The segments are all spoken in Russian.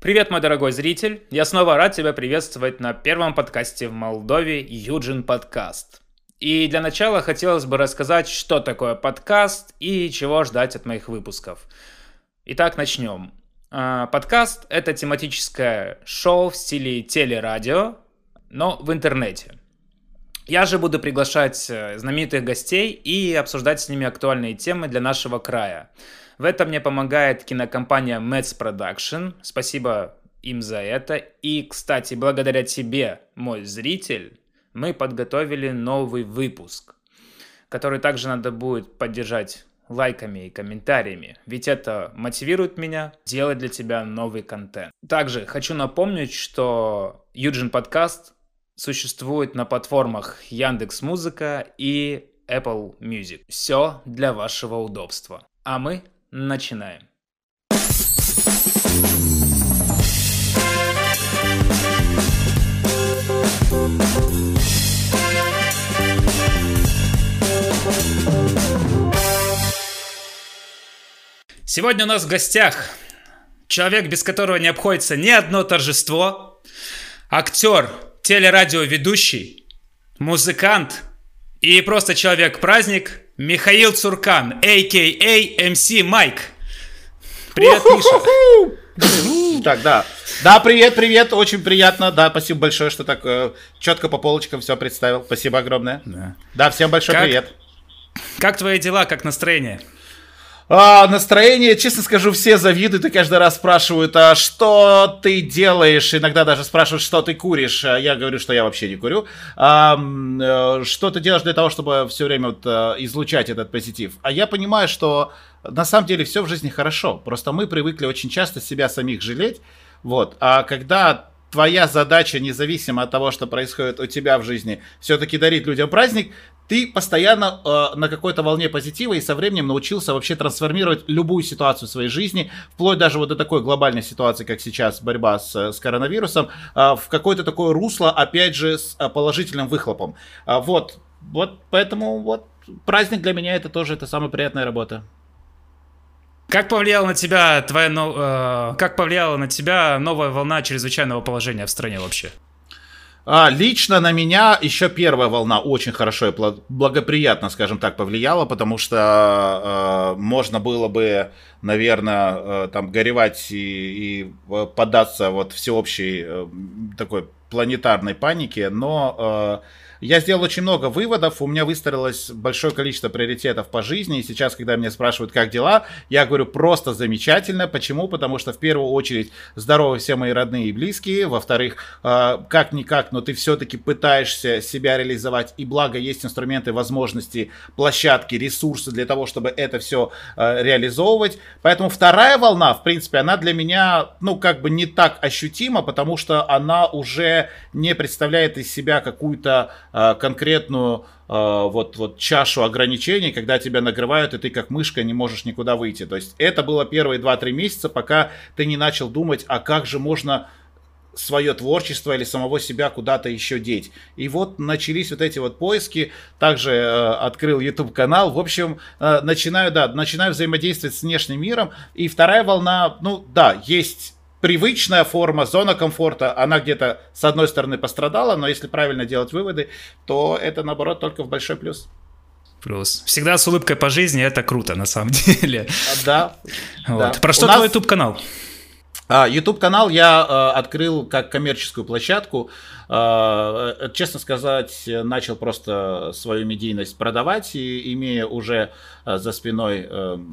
Привет, мой дорогой зритель! Я снова рад тебя приветствовать на первом подкасте в Молдове Юджин Подкаст. И для начала хотелось бы рассказать, что такое подкаст и чего ждать от моих выпусков. Итак, начнем. А, подкаст — это тематическое шоу в стиле телерадио, но в интернете. Я же буду приглашать э, знаменитых гостей и обсуждать с ними актуальные темы для нашего края. В этом мне помогает кинокомпания Mets Production. Спасибо им за это. И, кстати, благодаря тебе, мой зритель, мы подготовили новый выпуск, который также надо будет поддержать лайками и комментариями, ведь это мотивирует меня делать для тебя новый контент. Также хочу напомнить, что Юджин подкаст существует на платформах Яндекс Музыка и Apple Music. Все для вашего удобства. А мы Начинаем. Сегодня у нас в гостях человек, без которого не обходится ни одно торжество, актер, телерадиоведущий, музыкант и просто человек-праздник Михаил Цуркан, а.к.а. МС Майк. Привет, Миша. Так, да. Да, привет, привет, очень приятно. Да, спасибо большое, что так э, четко по полочкам все представил. Спасибо огромное. Да, да всем большой как, привет. Как твои дела, как настроение? А, настроение, честно скажу, все завидуют и каждый раз спрашивают, а что ты делаешь? Иногда даже спрашивают, что ты куришь. А я говорю, что я вообще не курю. А, что ты делаешь для того, чтобы все время вот, э, излучать этот позитив? А я понимаю, что на самом деле все в жизни хорошо. Просто мы привыкли очень часто себя самих жалеть. Вот. А когда твоя задача, независимо от того, что происходит у тебя в жизни, все-таки дарить людям праздник, ты постоянно э, на какой-то волне позитива и со временем научился вообще трансформировать любую ситуацию в своей жизни, вплоть даже вот до такой глобальной ситуации, как сейчас борьба с, с коронавирусом, э, в какое-то такое русло, опять же, с э, положительным выхлопом. Э, вот, вот, поэтому вот праздник для меня это тоже это самая приятная работа. Как повлияла на тебя твоя, э, как повлияла на тебя новая волна чрезвычайного положения в стране вообще? А, лично на меня еще первая волна очень хорошо и благоприятно, скажем так, повлияла, потому что э, можно было бы, наверное, э, там горевать и, и поддаться вот всеобщей э, такой планетарной панике, но э, я сделал очень много выводов, у меня выстроилось большое количество приоритетов по жизни, и сейчас, когда меня спрашивают, как дела, я говорю просто замечательно. Почему? Потому что в первую очередь здоровы все мои родные и близкие, во-вторых, э, как-никак, но ты все-таки пытаешься себя реализовать, и благо есть инструменты, возможности, площадки, ресурсы для того, чтобы это все э, реализовывать. Поэтому вторая волна, в принципе, она для меня, ну, как бы не так ощутима, потому что она уже не представляет из себя какую-то конкретную э, вот, вот чашу ограничений, когда тебя нагревают, и ты как мышка не можешь никуда выйти. То есть это было первые 2-3 месяца, пока ты не начал думать, а как же можно свое творчество или самого себя куда-то еще деть. И вот начались вот эти вот поиски, также э, открыл YouTube канал, в общем, э, начинаю, да, начинаю взаимодействовать с внешним миром, и вторая волна, ну да, есть привычная форма, зона комфорта, она где-то с одной стороны пострадала, но если правильно делать выводы, то это наоборот только в большой плюс. Плюс. Всегда с улыбкой по жизни, это круто на самом деле. Да. Вот. да. Про что У твой нас... YouTube канал? А, YouTube канал я э, открыл как коммерческую площадку. Э, э, честно сказать, начал просто свою медийность продавать, и имея уже за спиной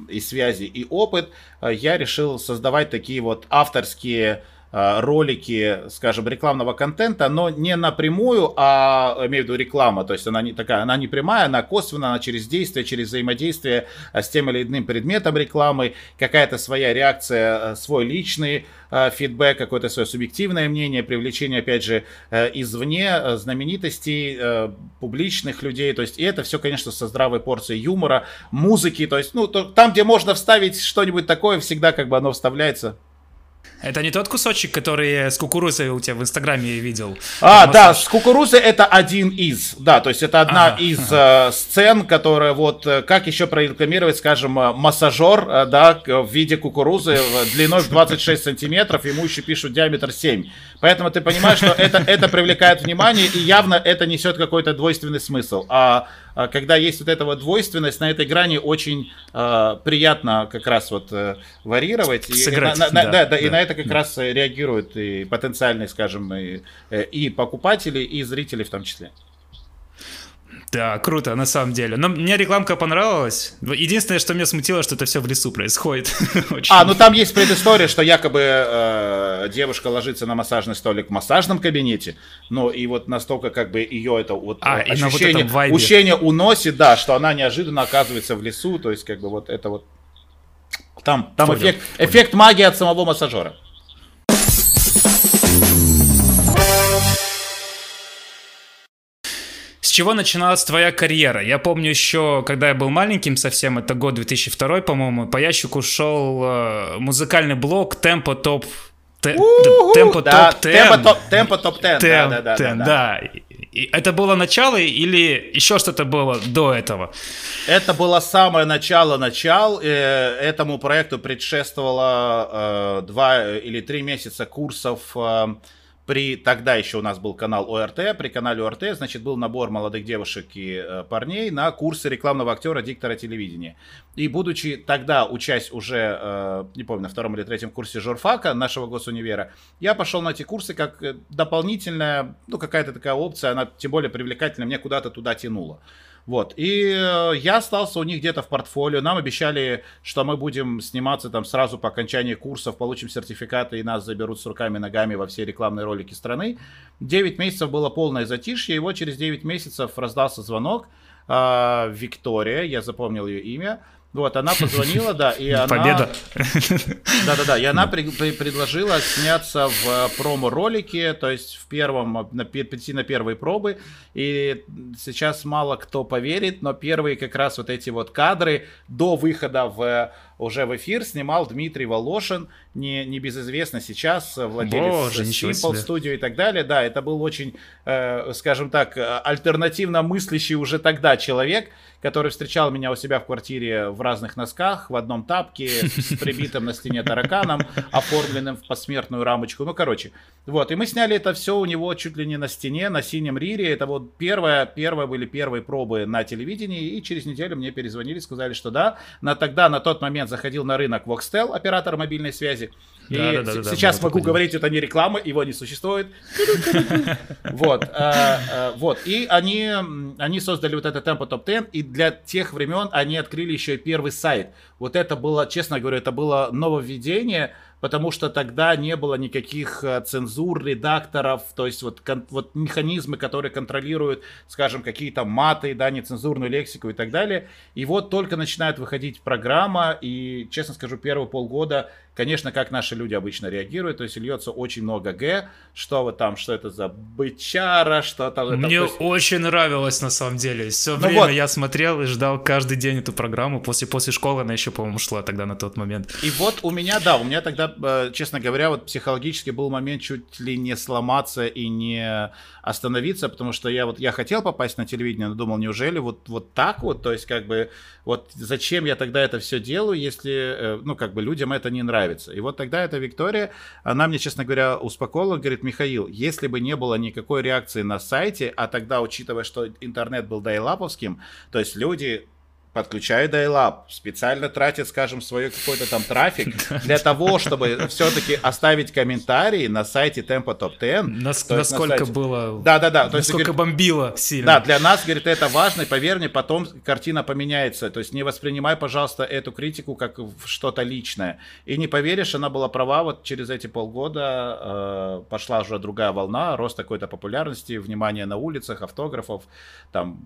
и связи, и опыт, я решил создавать такие вот авторские ролики, скажем, рекламного контента, но не напрямую, а имею в виду реклама, то есть она не такая, она не прямая, она косвенная, она через действие, через взаимодействие э, с тем или иным предметом рекламы, какая-то своя реакция, э, свой личный фидбэк, какое-то свое субъективное мнение, привлечение, опять же, извне знаменитостей, публичных людей, то есть и это все, конечно, со здравой порцией юмора, музыки, то есть, ну, то, там, где можно вставить что-нибудь такое, всегда как бы оно вставляется. Это не тот кусочек, который с кукурузой у тебя в Инстаграме видел? А, да, с кукурузой это один из, да, то есть это одна ага, из ага. Э, сцен, которая вот, э, как еще прорекламировать, скажем, э, массажер, да, в виде кукурузы длиной в 26 сантиметров, ему еще пишут диаметр 7. Поэтому ты понимаешь, что это, это привлекает внимание, и явно это несет какой-то двойственный смысл. А когда есть вот эта вот двойственность, на этой грани очень э, приятно как раз вот э, варьировать. Сыграть, и, на, на, да, да, да, и на это как да. раз реагируют и потенциальные, скажем, и, э, и покупатели, и зрители в том числе. Да, круто, на самом деле. Но мне рекламка понравилась. Единственное, что меня смутило, что это все в лесу происходит. а, ну там есть предыстория, что якобы э, девушка ложится на массажный столик в массажном кабинете, но и вот настолько как бы ее это вот а, ощущение, вот ощущение уносит, да, что она неожиданно оказывается в лесу, то есть как бы вот это вот там, там понял, эффект, понял. эффект магии от самого массажера. Чего начиналась твоя карьера? Я помню еще, когда я был маленьким совсем, это год 2002, по-моему, по ящику шел э, музыкальный блог Темпо Топ Темпо топ 10. Темпо топ 10, да, да, да. Да, это было начало или еще что-то было до этого? Это было самое начало начал. Э, этому проекту предшествовало э, два или три месяца курсов при тогда еще у нас был канал ОРТ, при канале ОРТ, значит, был набор молодых девушек и э, парней на курсы рекламного актера, диктора телевидения. И будучи тогда учась уже, э, не помню, на втором или третьем курсе журфака нашего госунивера, я пошел на эти курсы как э, дополнительная, ну, какая-то такая опция, она тем более привлекательная, мне куда-то туда тянула. Вот. И э, я остался у них где-то в портфолио. Нам обещали, что мы будем сниматься там сразу по окончании курсов, получим сертификаты и нас заберут с руками и ногами во все рекламные ролики страны. 9 месяцев было полное затишье, и вот через 9 месяцев раздался звонок. Э, Виктория, я запомнил ее имя, вот, она позвонила, да, и она... Победа. Да-да-да, и она при, при, предложила сняться в э, промо-ролике, то есть в первом, на, прийти на первые пробы, и сейчас мало кто поверит, но первые как раз вот эти вот кадры до выхода в уже в эфир снимал Дмитрий Волошин, не, не безызвестно сейчас, э, владелец Боже, Simple Studio и так далее. Да, это был очень, э, скажем так, альтернативно мыслящий уже тогда человек, который встречал меня у себя в квартире в разных носках, в одном тапке, с прибитым на стене тараканом, оформленным в посмертную рамочку. Ну, короче, вот. И мы сняли это все у него чуть ли не на стене, на синем рире. Это вот первое, первое были первые пробы на телевидении. И через неделю мне перезвонили, сказали, что да. На, тогда, на тот момент заходил на рынок Voxtel, оператор мобильной связи. И да, да, да, сейчас могу говорить, это не реклама, его не существует. Вот. Э, э, вот. И они, они создали вот это Tempo Top 10, и для тех времен они открыли еще и первый сайт. Вот это было, честно говоря, это было нововведение, потому что тогда не было никаких э, цензур, редакторов, то есть вот, кон, вот механизмы, которые контролируют, скажем, какие-то маты, да, нецензурную лексику и так далее. И вот только начинает выходить программа, и, честно скажу, первые полгода Конечно, как наши люди обычно реагируют, то есть льется очень много Г, что вот там, что это за бычара, что там... Мне это, есть... очень нравилось на самом деле. Все ну время вот. я смотрел и ждал каждый день эту программу. После, после школы она еще, по-моему, шла тогда на тот момент. И вот у меня, да, у меня тогда, э, честно говоря, вот психологически был момент чуть ли не сломаться и не остановиться, потому что я вот, я хотел попасть на телевидение, но думал, неужели вот, вот так вот, то есть как бы, вот зачем я тогда это все делаю, если, э, ну, как бы людям это не нравится нравится. И вот тогда эта Виктория, она мне, честно говоря, успокоила, говорит, Михаил, если бы не было никакой реакции на сайте, а тогда, учитывая, что интернет был дайлаповским, то есть люди подключают dial специально тратят, скажем, свой какой-то там трафик для того, чтобы все-таки оставить комментарии на сайте Tempo Top 10. Нас, насколько сайте... было... Да-да-да. Насколько есть, бомбило сильно. Да, для нас, говорит, это важно, и поверь мне, потом картина поменяется. То есть не воспринимай, пожалуйста, эту критику как что-то личное. И не поверишь, она была права, вот через эти полгода э, пошла уже другая волна, рост какой-то популярности, внимание на улицах, автографов, там,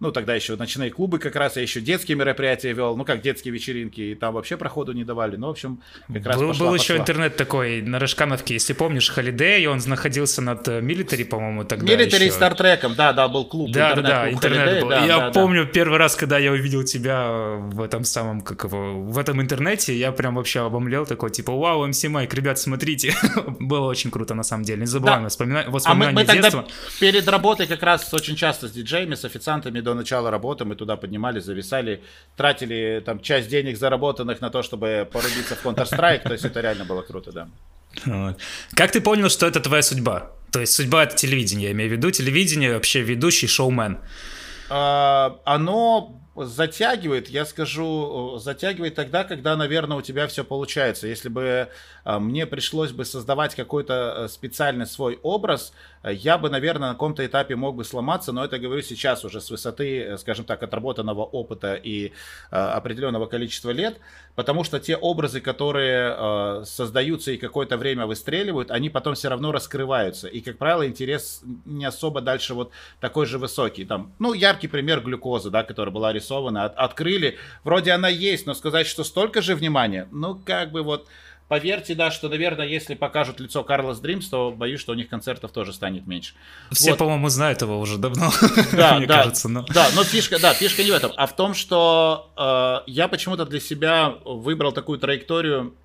ну, тогда еще ночные клубы как раз, я еще детские мероприятия вел, ну как детские вечеринки, и там вообще проходу не давали. Ну, в общем, как раз Был, пошла, был пошла. еще интернет такой на Рыжкановке, если помнишь, Холидей, он находился над Милитари, по-моему, тогда Милитари Стартреком, да, да, был клуб. Да, интернет, да, да, интернет Holiday, был. Да, я да, помню да. первый раз, когда я увидел тебя в этом самом, как его, в этом интернете, я прям вообще обомлел, такой, типа, вау, МС Майк, ребят, смотрите. было очень круто, на самом деле, незабываемо. Да. Воспоминания а мы, мы детства. тогда перед работой как раз очень часто с диджеями, с официантами до начала работы мы туда поднимались, зависали, тратили там часть денег заработанных на то, чтобы порубиться в Counter-Strike, то есть это реально было круто, да. Как ты понял, что это твоя судьба? То есть судьба это телевидение, я имею в виду телевидение, вообще ведущий шоумен. А, оно затягивает, я скажу, затягивает тогда, когда, наверное, у тебя все получается. Если бы а, мне пришлось бы создавать какой-то э, специальный свой образ, э, я бы, наверное, на каком-то этапе мог бы сломаться, но это говорю сейчас уже с высоты, э, скажем так, отработанного опыта и определенного количества лет, потому что те образы, которые создаются и какое-то время выстреливают, они потом все равно раскрываются. И, как правило, интерес не особо дальше вот такой же высокий. Там, ну, яркий пример глюкозы, да, которая была нарисована, от, открыли. Вроде она есть, но сказать, что столько же внимания, ну, как бы вот... Поверьте, да, что, наверное, если покажут лицо Карлос Дримс, то боюсь, что у них концертов тоже станет меньше. Все, вот. по-моему, знают его уже давно, да, мне да, кажется. Но... Да, но фишка, да, фишка не в этом, а в том, что э, я почему-то для себя выбрал такую траекторию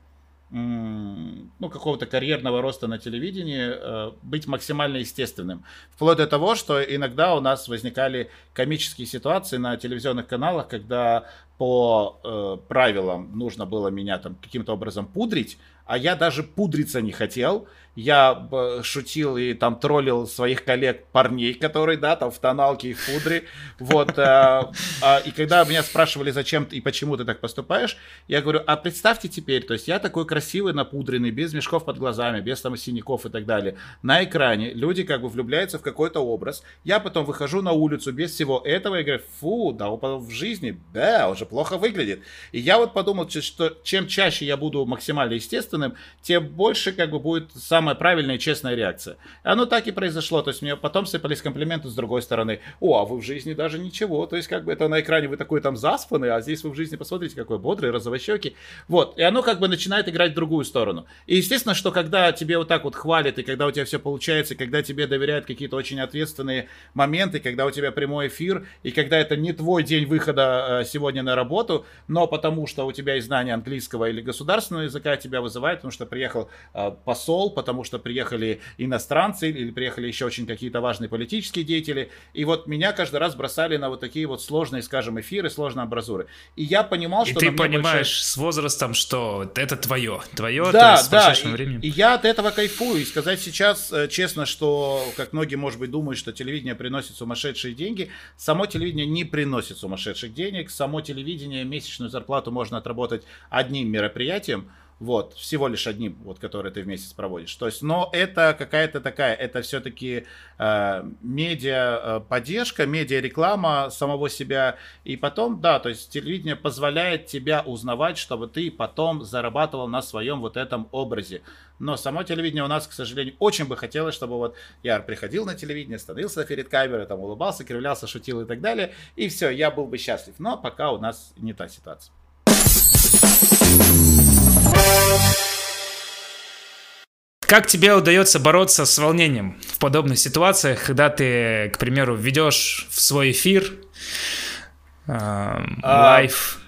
ну, какого-то карьерного роста на телевидении, э, быть максимально естественным. Вплоть до того, что иногда у нас возникали комические ситуации на телевизионных каналах, когда по э, правилам нужно было меня там каким-то образом пудрить, а я даже пудриться не хотел. Я шутил и там троллил своих коллег парней, которые, да, там в тоналке и в пудре. Вот. А, а, и когда меня спрашивали, зачем и почему ты так поступаешь, я говорю, а представьте теперь, то есть я такой красивый, напудренный, без мешков под глазами, без там синяков и так далее. На экране люди как бы влюбляются в какой-то образ. Я потом выхожу на улицу без всего этого и говорю, фу, да, в жизни, да, уже плохо выглядит. И я вот подумал, что чем чаще я буду максимально естественным, тем больше как бы будет самая правильная и честная реакция. И оно так и произошло. То есть мне потом сыпались комплименты с другой стороны. О, а вы в жизни даже ничего. То есть как бы это на экране вы такой там заспанный, а здесь вы в жизни посмотрите, какой бодрый, розовощекий. Вот. И оно как бы начинает играть в другую сторону. И естественно, что когда тебе вот так вот хвалят, и когда у тебя все получается, и когда тебе доверяют какие-то очень ответственные моменты, когда у тебя прямой эфир, и когда это не твой день выхода э, сегодня на работу, но потому что у тебя есть знание английского или государственного языка, тебя вызывает, потому что приехал э, посол, потому что приехали иностранцы или приехали еще очень какие-то важные политические деятели. И вот меня каждый раз бросали на вот такие вот сложные, скажем, эфиры, сложные абразуры. И я понимал, что... И ты понимаешь больше... с возрастом, что это твое, твое, да, то с да, и, временем. и я от этого кайфую. И сказать сейчас э, честно, что, как многие, может быть, думают, что телевидение приносит сумасшедшие деньги, само телевидение не приносит сумасшедших денег. Само телевидение месячную зарплату можно отработать одним мероприятием, вот, всего лишь одним, вот, который ты в месяц проводишь. То есть, но это какая-то такая, это все-таки э, медиа э, поддержка, медиа реклама самого себя. И потом, да, то есть телевидение позволяет тебя узнавать, чтобы ты потом зарабатывал на своем вот этом образе. Но само телевидение у нас, к сожалению, очень бы хотелось, чтобы вот я приходил на телевидение, становился перед камерой, там улыбался, кривлялся, шутил и так далее. И все, я был бы счастлив. Но пока у нас не та ситуация. Как тебе удается бороться с волнением в подобных ситуациях, когда ты, к примеру, ведешь в свой эфир э, live?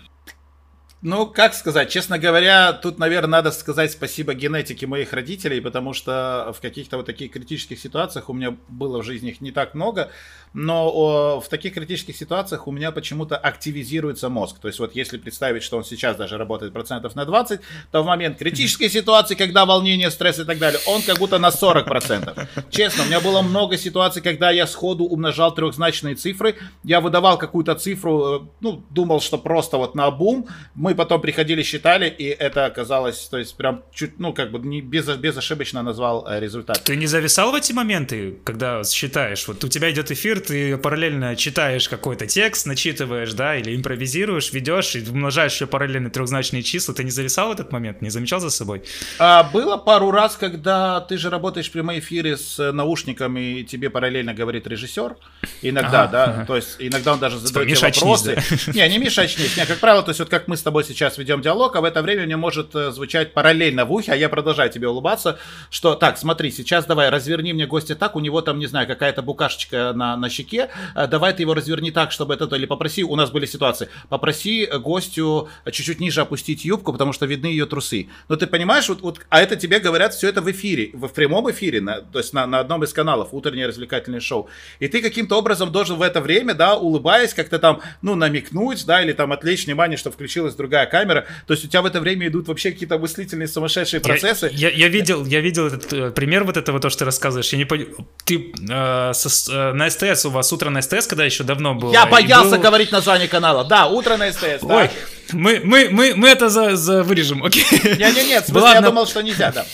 Ну, как сказать, честно говоря, тут, наверное, надо сказать спасибо генетике моих родителей, потому что в каких-то вот таких критических ситуациях у меня было в жизни их не так много, но о, в таких критических ситуациях у меня почему-то активизируется мозг. То есть вот если представить, что он сейчас даже работает процентов на 20, то в момент критической ситуации, когда волнение, стресс и так далее, он как будто на 40 процентов. Честно, у меня было много ситуаций, когда я сходу умножал трехзначные цифры, я выдавал какую-то цифру, э, ну, думал, что просто вот на бум, мы мы потом приходили, считали, и это оказалось, то есть прям чуть, ну, как бы не без, безошибочно назвал э, результат. Ты не зависал в эти моменты, когда считаешь? Вот у тебя идет эфир, ты параллельно читаешь какой-то текст, начитываешь, да, или импровизируешь, ведешь и умножаешь еще параллельно трехзначные числа. Ты не зависал в этот момент? Не замечал за собой? А, было пару раз, когда ты же работаешь в прямом эфире с наушниками, и тебе параллельно говорит режиссер. Иногда, ага, да, ага. то есть иногда он даже задает тебе вопросы. Да? Не, не мешачнись. Не, как правило, то есть вот как мы с тобой сейчас ведем диалог, а в это время мне может э, звучать параллельно в ухе, а я продолжаю тебе улыбаться, что так, смотри, сейчас давай разверни мне гостя так, у него там, не знаю, какая-то букашечка на, на щеке, э, давай ты его разверни так, чтобы это, или попроси, у нас были ситуации, попроси гостю чуть-чуть ниже опустить юбку, потому что видны ее трусы. Но ты понимаешь, вот, вот а это тебе говорят все это в эфире, в прямом эфире, на, то есть на, на одном из каналов, утреннее развлекательное шоу. И ты каким-то образом должен в это время, да, улыбаясь, как-то там, ну, намекнуть, да, или там отвлечь внимание, что включилась другая камера. То есть у тебя в это время идут вообще какие-то мыслительные сумасшедшие процессы. Я, я, я видел, я видел этот э, пример вот этого, то, что ты рассказываешь. Я не понял, ты э, со, э, на СТС, у вас утро на СТС, когда еще давно было? Я боялся был... говорить название канала. Да, утро на СТС, да. Ой, мы, мы, мы, мы это за, за вырежем, окей? Не-не-нет, в смысле, я думал, что нельзя, да.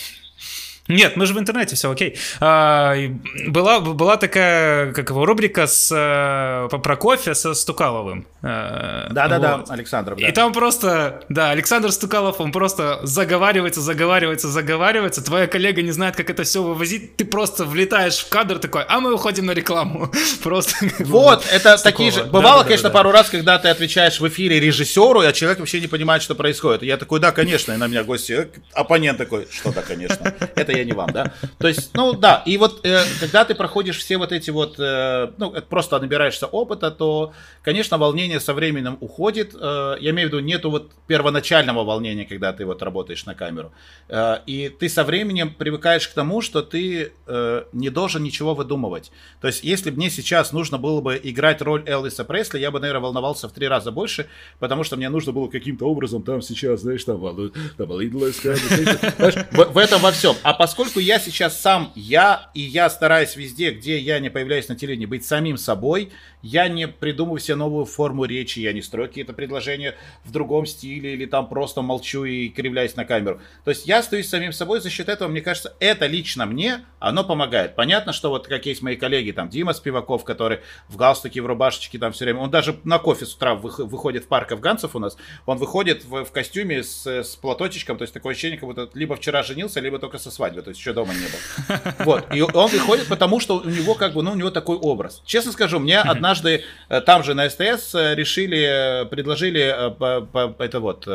Нет, мы же в интернете, все окей. А, была, была такая, как его, рубрика с, э, про кофе со Стукаловым. Э, Да-да-да, вот. Александр. Да. И там просто, да, Александр Стукалов, он просто заговаривается, заговаривается, заговаривается. Твоя коллега не знает, как это все вывозить. Ты просто влетаешь в кадр такой, а мы уходим на рекламу. Просто. Вот, это такие же. Бывало, конечно, пару раз, когда ты отвечаешь в эфире режиссеру, а человек вообще не понимает, что происходит. Я такой, да, конечно, и на меня гости, э, оппонент такой, что да, конечно. Это я не вам, да? То есть, ну да, и вот э, когда ты проходишь все вот эти вот, э, ну, просто набираешься опыта, то, конечно, волнение со временем уходит. Э, я имею в виду, нету вот первоначального волнения, когда ты вот работаешь на камеру. Э, и ты со временем привыкаешь к тому, что ты э, не должен ничего выдумывать. То есть, если мне сейчас нужно было бы играть роль Элвиса Пресли, я бы, наверное, волновался в три раза больше, потому что мне нужно было каким-то образом там сейчас, знаешь, там, там, в, в этом во всем. А поскольку я сейчас сам я, и я стараюсь везде, где я не появляюсь на телевидении, быть самим собой, я не придумываю себе новую форму речи, я не строю какие-то предложения в другом стиле, или там просто молчу и кривляюсь на камеру. То есть я остаюсь самим собой, за счет этого, мне кажется, это лично мне, оно помогает. Понятно, что вот как есть мои коллеги, там, Дима Спиваков, который в галстуке, в рубашечке там все время, он даже на кофе с утра выходит в парк афганцев у нас, он выходит в, в костюме с, с платочечком, то есть такое ощущение, как будто либо вчера женился, либо только со свадьбы, то есть еще дома не был. Вот, и он выходит, потому что у него как бы, ну, у него такой образ. Честно скажу, мне однажды э, там же на СТС э, решили, предложили, э, это вот,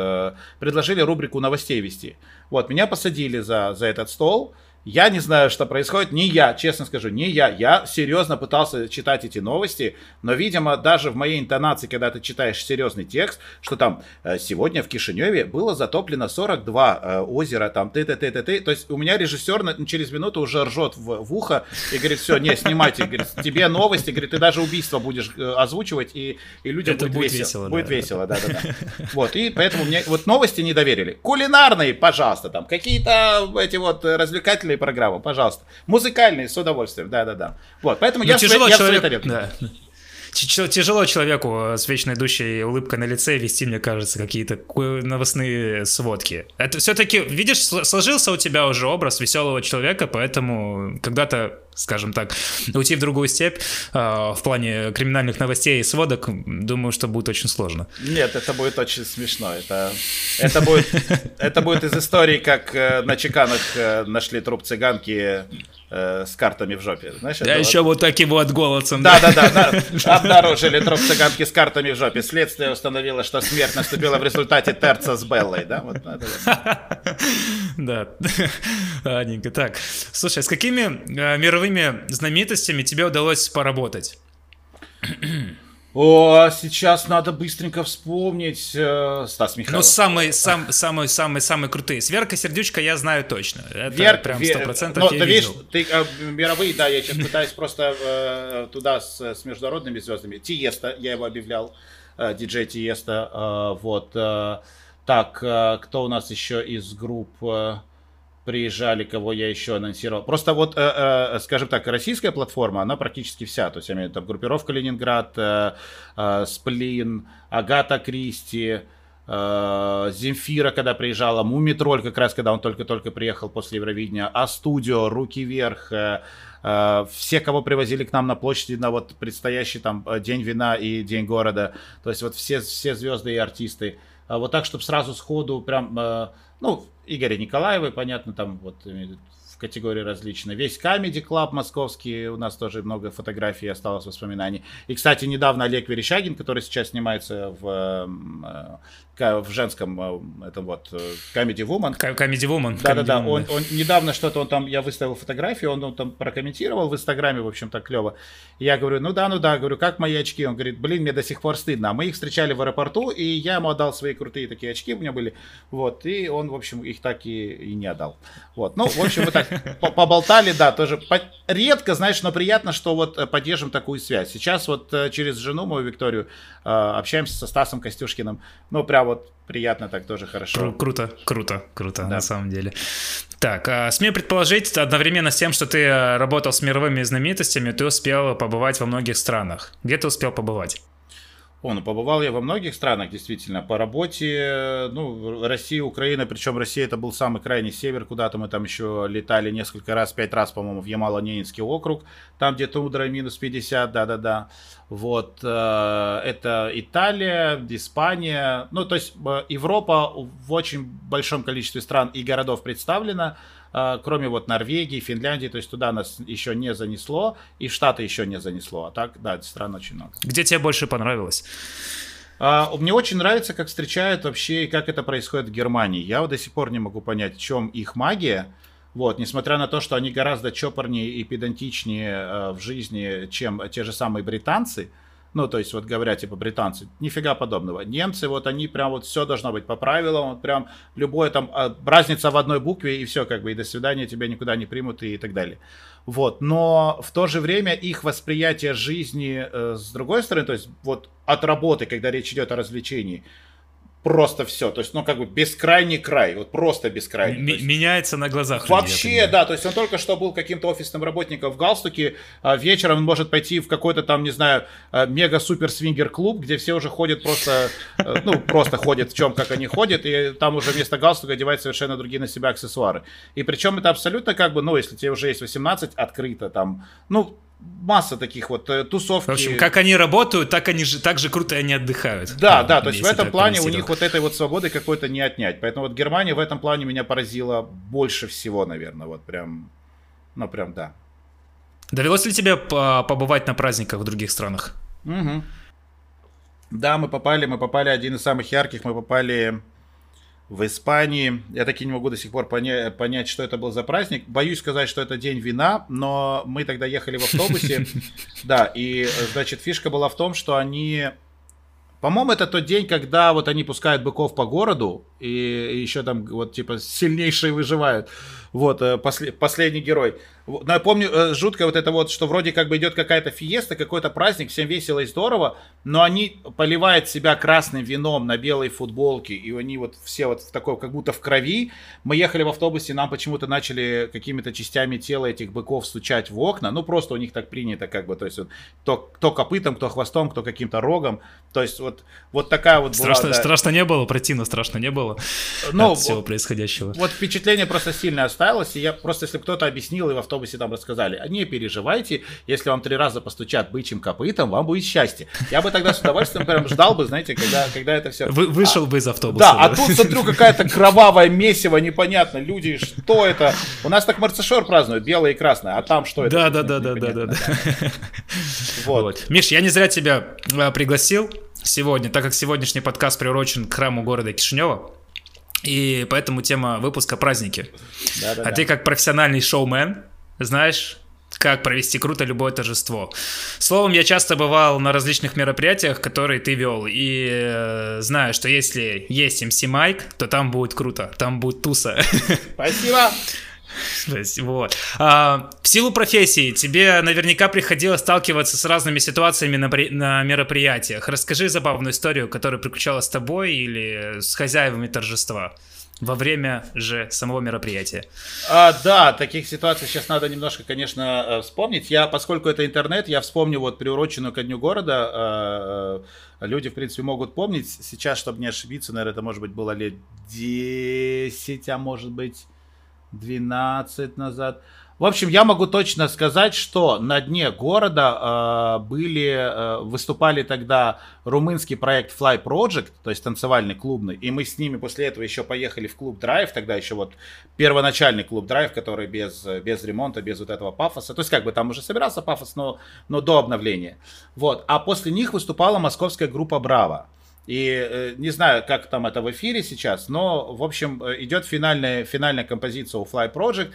предложили рубрику новостей вести. Вот, меня посадили за, за этот стол, я не знаю, что происходит, не я, честно скажу, не я. Я серьезно пытался читать эти новости, но, видимо, даже в моей интонации, когда ты читаешь серьезный текст, что там э, сегодня в Кишиневе было затоплено 42 э, озера, там ты ты ты ты ты То есть у меня режиссер через минуту уже ржет в, в ухо и говорит, все, не, снимайте, говорит, тебе новости, говорит, ты даже убийство будешь э, озвучивать, и, и людям Это будет, будет весело. весело будет да. весело, да, да, да. Вот, и поэтому мне вот новости не доверили. Кулинарные, пожалуйста, там, какие-то эти вот развлекательные музыкальные программы, пожалуйста. Музыкальные, с удовольствием, да-да-да. Вот, поэтому Но ну, я, тяжело я человек... Да. Тяжело человеку с вечно идущей улыбкой на лице вести, мне кажется, какие-то новостные сводки. Это все-таки, видишь, сложился у тебя уже образ веселого человека, поэтому когда-то скажем так, уйти в другую степь э, в плане криминальных новостей и сводок, думаю, что будет очень сложно. Нет, это будет очень смешно. Это, это, будет, это будет из истории, как э, на чеканах э, нашли труп цыганки э, с картами в жопе. Знаешь, да, еще вот... вот таким вот голосом. Да, да, да, да. Обнаружили труп цыганки с картами в жопе. Следствие установило, что смерть наступила в результате терца с Беллой. Да, вот это. Да. Аненька. Так, слушай, с какими э, мировыми знаменитостями тебе удалось поработать? О, сейчас надо быстренько вспомнить э, Стас Михайлов. Ну, самые, сам, самые, самые, самые крутые. С Веркой Сердючка я знаю точно. Это Вер, прям сто процентов ну, я ты видишь, ты, э, мировые, да, я сейчас пытаюсь просто э, туда с, с международными звездами. Тиеста, я его объявлял, э, диджей Тиеста, э, вот. Э, так, э, кто у нас еще из групп... Э, приезжали, кого я еще анонсировал. Просто вот, э, э, скажем так, российская платформа, она практически вся. То есть, я имею в виду, там, группировка Ленинград, э, э, Сплин, Агата Кристи, э, Земфира, когда приезжала, Мумитроль, как раз когда он только-только приехал после Евровидения, А-студио, Руки вверх, э, э, все, кого привозили к нам на площади на вот предстоящий там День вина и День города, то есть вот все, все звезды и артисты. А вот так, чтобы сразу сходу прям, ну, Игоря Николаева, понятно, там вот в категории различные. Весь Comedy Club московский, у нас тоже много фотографий осталось, воспоминаний. И, кстати, недавно Олег Верещагин, который сейчас снимается в в женском э, этом вот э, Comedy Woman. Comedy Woman. Да-да-да, он, он недавно что-то, он там, я выставил фотографию, он, он там прокомментировал в Инстаграме, в общем, так клево. Я говорю, ну да, ну да, говорю, как мои очки? Он говорит, блин, мне до сих пор стыдно. А мы их встречали в аэропорту, и я ему отдал свои крутые такие очки, у меня были, вот, и он, в общем, их так и, и не отдал. Вот, ну, в общем, мы так поболтали, да, тоже редко, знаешь, но приятно, что вот э, поддержим такую связь. Сейчас вот через жену мою Викторию общаемся со Стасом Костюшкиным, ну, прям вот приятно так тоже хорошо. Кру- круто, круто, круто, да. на самом деле. Так, а, смею предположить, одновременно с тем, что ты э, работал с мировыми знаменитостями, ты успел побывать во многих странах. Где ты успел побывать? О, ну побывал я во многих странах, действительно, по работе, ну, Россия, Украина, причем Россия это был самый крайний север, куда-то мы там еще летали несколько раз, пять раз, по-моему, в Ямало-Ненецкий округ, там где тундра минус 50, да-да-да, вот, э, это Италия, Испания, ну, то есть э, Европа в очень большом количестве стран и городов представлена, а, кроме вот Норвегии, Финляндии, то есть туда нас еще не занесло, и Штаты еще не занесло, а так, да, стран очень много. Где тебе больше понравилось? А, мне очень нравится, как встречают вообще и как это происходит в Германии. Я вот до сих пор не могу понять, в чем их магия. Вот, несмотря на то, что они гораздо чопорнее и педантичнее э, в жизни, чем те же самые британцы, ну, то есть, вот говоря, типа, британцы, нифига подобного. Немцы, вот они прям вот все должно быть по правилам, вот прям любое там, а, разница в одной букве, и все, как бы, и до свидания, тебя никуда не примут и так далее. Вот, но в то же время их восприятие жизни э, с другой стороны, то есть, вот от работы, когда речь идет о развлечении, просто все. То есть, ну, как бы бескрайний край, вот просто бескрайний. М- есть, меняется на глазах. Вообще, да, то есть он только что был каким-то офисным работником в галстуке, а вечером он может пойти в какой-то там, не знаю, а, мега-супер-свингер-клуб, где все уже ходят просто, э, ну, просто ходят в чем, как они ходят, и там уже вместо галстука одевают совершенно другие на себя аксессуары. И причем это абсолютно как бы, ну, если тебе уже есть 18, открыто там, ну, масса таких вот э, тусовки. В общем, как они работают, так они же так же круто они отдыхают. Да, да, то есть в этом плане у них вот этой вот свободы какой-то не отнять. Поэтому вот Германия в этом плане меня поразила больше всего, наверное, вот прям, ну прям да. Довелось ли тебе побывать на праздниках в других странах? Угу. Да, мы попали, мы попали один из самых ярких, мы попали в Испании. Я таки не могу до сих пор поня- понять, что это был за праздник. Боюсь сказать, что это день вина, но мы тогда ехали в автобусе. Да, и, значит, фишка была в том, что они... По-моему, это тот день, когда вот они пускают быков по городу, и еще там вот типа сильнейшие выживают. Вот, э, после, последний герой. Но я помню, э, жутко вот это вот, что вроде как бы идет какая-то фиеста, какой-то праздник, всем весело и здорово, но они поливают себя красным вином на белой футболке, и они вот все вот в такой, как будто в крови. Мы ехали в автобусе, нам почему-то начали какими-то частями тела этих быков стучать в окна, ну просто у них так принято, как бы, то есть вот, то, кто копытом, кто хвостом, кто каким-то рогом, то есть вот, вот такая вот страшно, была... Да. Страшно не было, противно страшно не было ну, от всего происходящего. Вот впечатление просто сильно оставилось, и я просто, если кто-то объяснил, и в автобусе там рассказали, не переживайте, если вам три раза постучат бычьим копытом, вам будет счастье. Я бы тогда с удовольствием прям ждал бы, знаете, когда, когда это все... Вы, вышел а, бы из автобуса. Да, да, а тут смотрю какая-то кровавая месиво, непонятно, люди, что это? У нас так Марцешор празднуют, белое и красное, а там что это? Да, да, да, да, да, да. Вот. Миш, я не зря тебя а, пригласил сегодня, так как сегодняшний подкаст приурочен к храму города Кишинева. И поэтому тема выпуска праздники. Да, да, а ты как профессиональный шоумен, знаешь, как провести круто любое торжество. Словом, я часто бывал на различных мероприятиях, которые ты вел, и э, знаю, что если есть MC Майк, то там будет круто, там будет туса. Спасибо! Вот. А, в силу профессии тебе наверняка приходилось сталкиваться с разными ситуациями на, на мероприятиях. Расскажи забавную историю, которая приключалась с тобой или с хозяевами торжества. во время же самого мероприятия. А, да, таких ситуаций сейчас надо немножко, конечно, э, вспомнить. Я, поскольку это интернет, я вспомню вот приуроченную ко Дню города. Э, э, люди, в принципе, могут помнить. Сейчас, чтобы не ошибиться, наверное, это, может быть, было лет 10, а может быть 12 назад. В общем, я могу точно сказать, что на дне города э, были, э, выступали тогда румынский проект Fly Project, то есть танцевальный клубный, и мы с ними после этого еще поехали в клуб Драйв, тогда еще вот первоначальный клуб Драйв, который без, без ремонта, без вот этого пафоса, то есть как бы там уже собирался пафос, но, но до обновления. Вот, а после них выступала московская группа Браво. И э, не знаю, как там это в эфире сейчас, но, в общем, э, идет финальная, финальная композиция у Fly Project